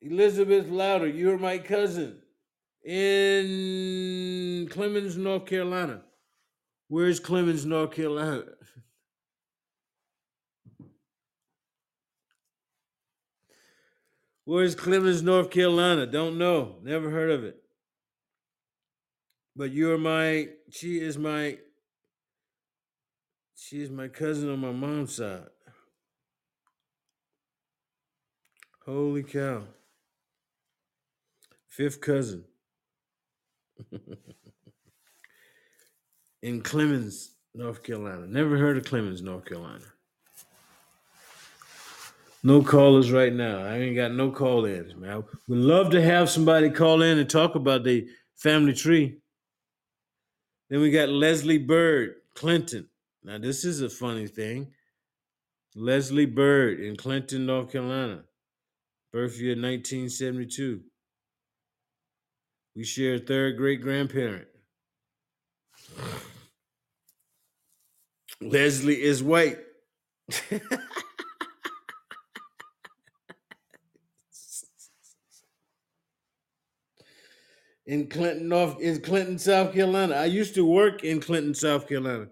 Elizabeth Louder, you're my cousin in Clemmons, North Carolina. Where's Clemmons, North Carolina? Where's Clemmons, North Carolina? Don't know. Never heard of it. But you're my, she is my, she is my cousin on my mom's side. Holy cow. Fifth cousin. in Clemmons, North Carolina. Never heard of Clemmons, North Carolina. No callers right now. I ain't got no call ins, man. Would love to have somebody call in and talk about the family tree. Then we got Leslie Bird, Clinton. Now, this is a funny thing. Leslie Bird in Clinton, North Carolina. Birth year 1972. We share a third great grandparent. Leslie is white. in Clinton, North in Clinton, South Carolina. I used to work in Clinton, South Carolina.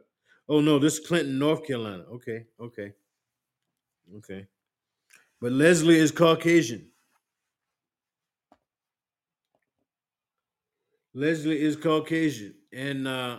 Oh no, this is Clinton, North Carolina. Okay, okay, okay. But Leslie is Caucasian. Leslie is Caucasian, and uh,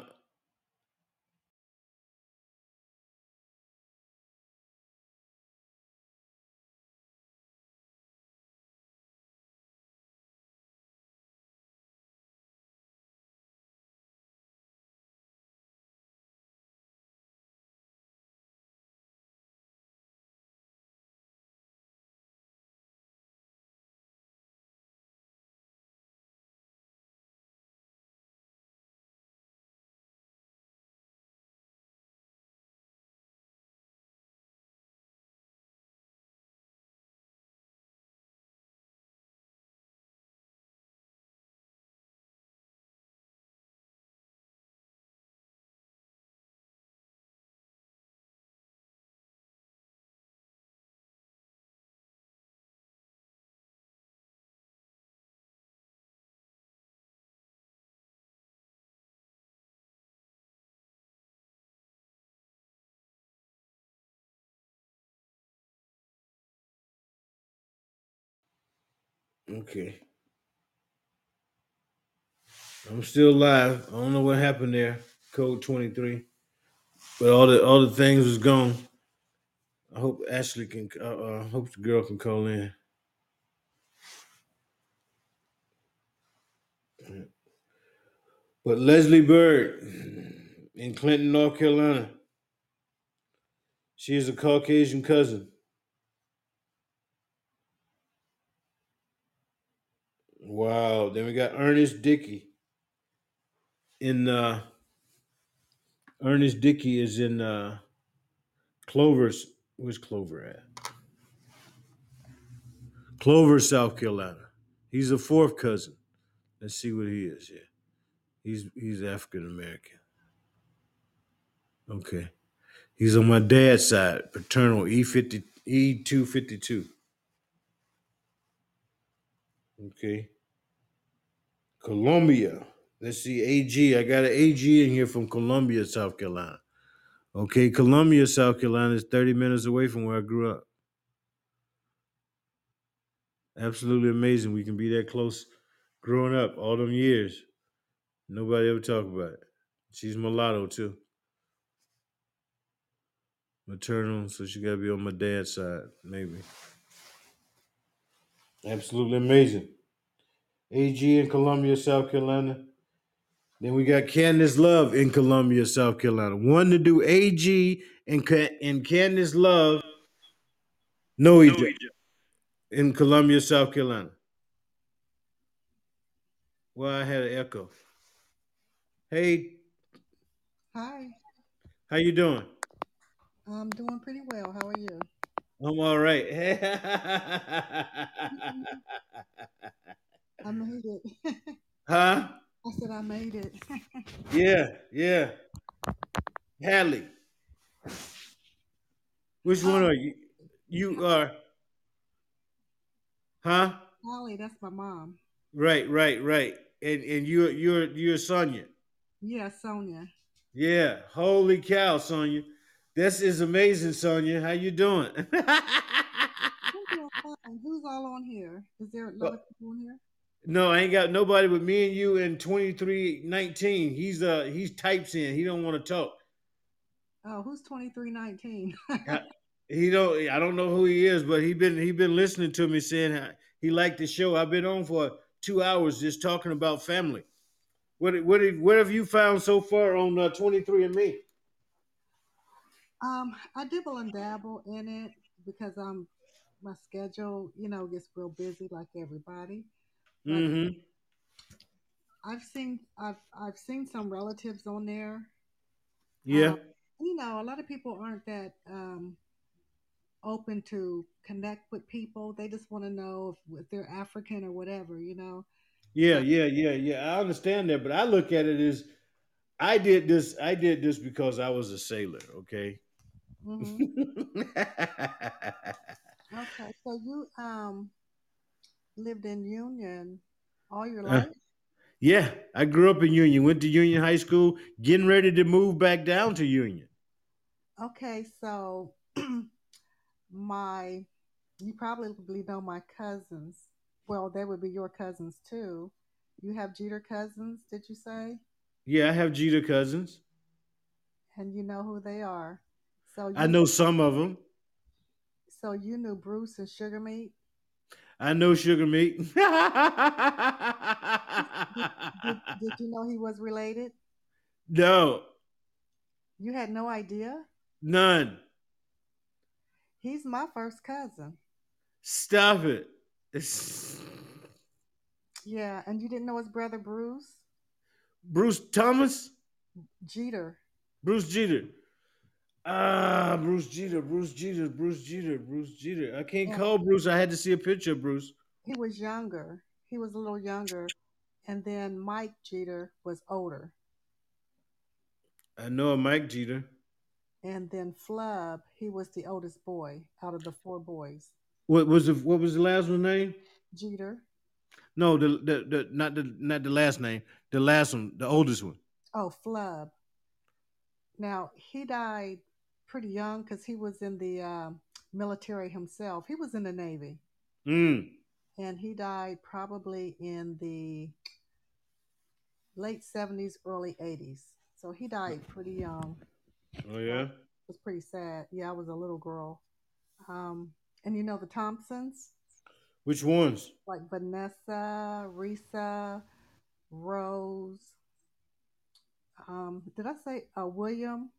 Okay. I'm still live. I don't know what happened there. Code 23. But all the all the things was gone. I hope Ashley can uh, uh hope the girl can call in. But Leslie Bird in Clinton, North Carolina. She is a Caucasian cousin. Wow. Then we got Ernest Dickey in uh Ernest Dickey is in uh Clover's where's Clover at? Clover, South Carolina. He's a fourth cousin. Let's see what he is. Yeah. He's he's African American. Okay. He's on my dad's side, paternal E fifty E two fifty two. Okay. Columbia. Let's see, AG. I got an AG in here from Columbia, South Carolina. Okay, Columbia, South Carolina is 30 minutes away from where I grew up. Absolutely amazing. We can be that close growing up all them years. Nobody ever talk about it. She's mulatto too. Maternal, so she gotta be on my dad's side, maybe. Absolutely amazing. AG in Columbia, South Carolina. Then we got Candace Love in Columbia, South Carolina. One to do AG and, Ca- and Candace Love know each other in Columbia, South Carolina. Well, I had an echo. Hey, Hi, how you doing? I'm doing pretty well. How are you? I'm all right. I made it. huh? I said I made it. Yeah, yeah. Hadley. Which one are you? You are. Huh? Holly, that's my mom. Right, right, right. And and you're you're you're Sonia. Yeah, Sonia. Yeah. Holy cow, Sonia. This is amazing, Sonia. How you doing? I'm doing fine. Who's all on here? Is there a lot of people on here? No, I ain't got nobody but me and you in 2319. He's uh he's types in. He don't want to talk. Oh, who's 2319? He don't I don't know who he is, but he been he been listening to me saying he liked the show. I've been on for two hours just talking about family. What what have- what have you found so far on uh, 23andMe? um, I dibble and dabble in it because I'm my schedule, you know, gets real busy like everybody. Mm-hmm. I've seen I've I've seen some relatives on there. Yeah. Um, you know, a lot of people aren't that um, open to connect with people. They just want to know if, if they're African or whatever, you know. Yeah, yeah, yeah, yeah. I understand that, but I look at it as I did this. I did this because I was a sailor. Okay. hmm Okay, so you um lived in Union all your Uh, life? yeah, I grew up in Union. Went to Union High School. Getting ready to move back down to Union. Okay, so my you probably know my cousins. Well, they would be your cousins too. You have Jeter cousins, did you say? Yeah, I have Jeter cousins. And you know who they are. So I know some of them. so you knew Bruce and Sugar Meat. I know Sugar Meat. Did, did, did you know he was related? no, You had no idea? none. He's my first cousin. Stop it. It's- Yeah, and you didn't know his brother Bruce? Bruce Thomas? Jeter. Bruce Jeter. Ah, Bruce Jeter, Bruce Jeter, Bruce Jeter, Bruce Jeter. I can't Yeah. call Bruce. I had to see a picture of Bruce. He was younger. He was a little younger. And then Mike Jeter was older. I know a Mike Jeter. And then Flub, he was the oldest boy out of the four boys. What was the what was the last one name? Jeter. No, the the, the not the not the last name. The last one, the oldest one. Oh, Flub. Now, he died pretty young because he was in the um military himself. He was in the Navy. Mm. and he died probably in the late 70s, early 80s. So he died pretty young. Oh yeah. It was pretty sad. Yeah, I was a little girl. Um, and you know the Thompsons, Which ones? like Vanessa, Risa, Rose. Um, did I say uh, William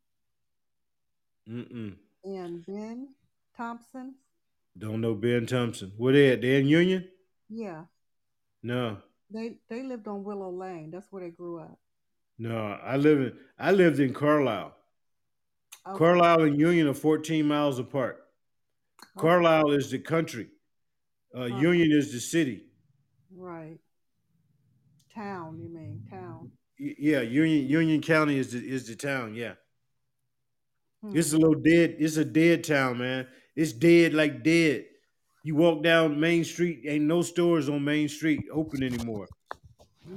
Mm-mm. and Ben Thompson? Don't know Ben Thompson. Where they at? They in Union? Yeah, No. they they lived on Willow Lane. That's where they grew up. No. I live in I lived in Carlisle. Okay. Carlisle and Union are 14 miles apart. Okay. Carlisle is the country. Uh, Huh. Union is the city. Right. Town, you mean town? Y- Yeah, Union Union County is the is the town. Yeah, Hmm. it's a little dead. It's a dead town, man. It's dead like dead. You walk down Main Street, ain't no stores on Main Street open anymore.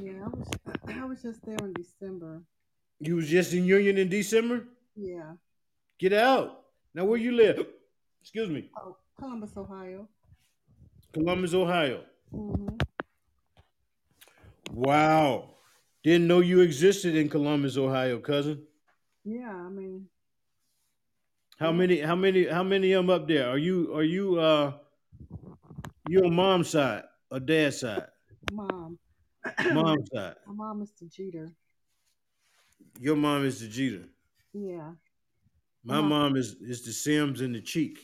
Yeah, I was I was just there in December. You was just in Union in December. Yeah. Get out now. Where you live? Excuse me, Oh, Columbus, Ohio. Columbus, Ohio. hmm Wow, didn't know you existed in Columbus, Ohio, cousin. Yeah, I mean, How many? How many? How many of them up there? Are you? Are you? Uh, you on mom's side or dad's side? mom. Mom's side. My mom is the Jeter. Your mom is the Jeter. Yeah. My Uh-huh. mom is is the Sims and the Cheek.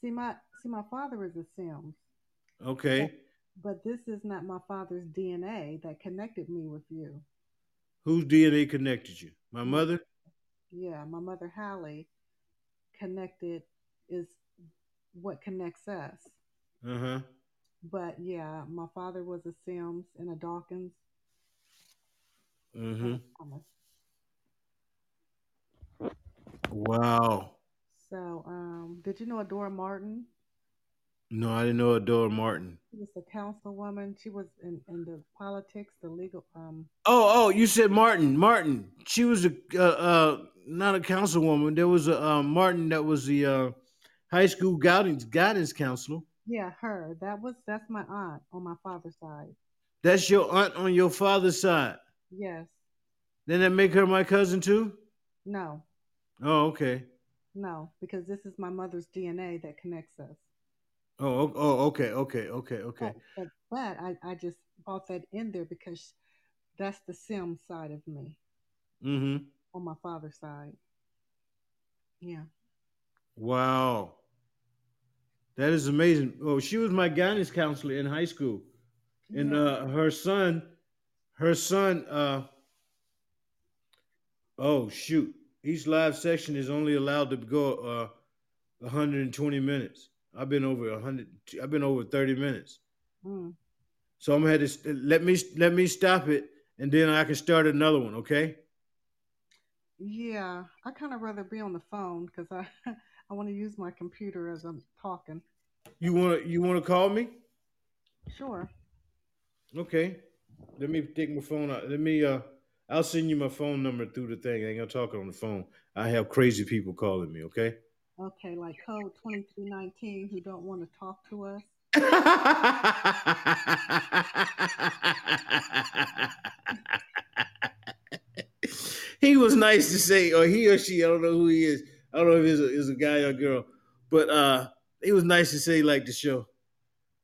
See my see my father is a Sims, Okay. but this is not my father's DNA that connected me with you. Whose DNA connected you? My mother. Yeah, my mother Hallie connected is what connects us. Uh huh. But yeah, my father was a Sims and a Dawkins. Mm-hmm. Wow. So, um, did you know Adora Martin? No, I didn't know Adora Martin. She was a councilwoman. She was in, in the politics, the legal. Um, Oh, oh, you said Martin. Martin. She was a uh, uh not a councilwoman. There was a uh, Martin that was the uh, high school guidance guidance counselor. yeah, her. That was that's my aunt on my father's side. That's your aunt on your father's side. Yes. Then that make her my cousin too? No. Oh, okay. No, because this is my mother's DNA that connects us. Oh, oh, okay, okay, okay, okay. But, but, I, I just brought that in there because that's the Sim side of me Mm-hmm. on my father's side. Yeah. Wow. That is amazing. Oh, she was my guidance counselor in high school. And Yeah. uh her son, her son, uh oh shoot. Each live section is only allowed to go uh 120 minutes. I've been over 100 I've been over 30 minutes. Mm. So I'm gonna have to let me let me stop it and then I can start another one, okay? Yeah, I kind of rather be on the phone because I I want to use my computer as I'm talking. You wanna you wanna call me? Sure. Okay. Let me take my phone out. Let me uh I'll send you my phone number through the thing. I ain't gonna talk on the phone. I have crazy people calling me, okay? Okay, like code twenty three nineteen who don't want to talk to us. he was nice to say, or he or she, I don't know who he is. I don't know if he's a, it's a guy or a girl, but uh, he was nice to say, like the show.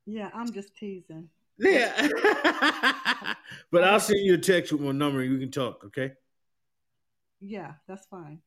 Yeah, I'm just teasing. Yeah. but I'll send you a text with my number and we can talk, okay? Yeah, that's fine.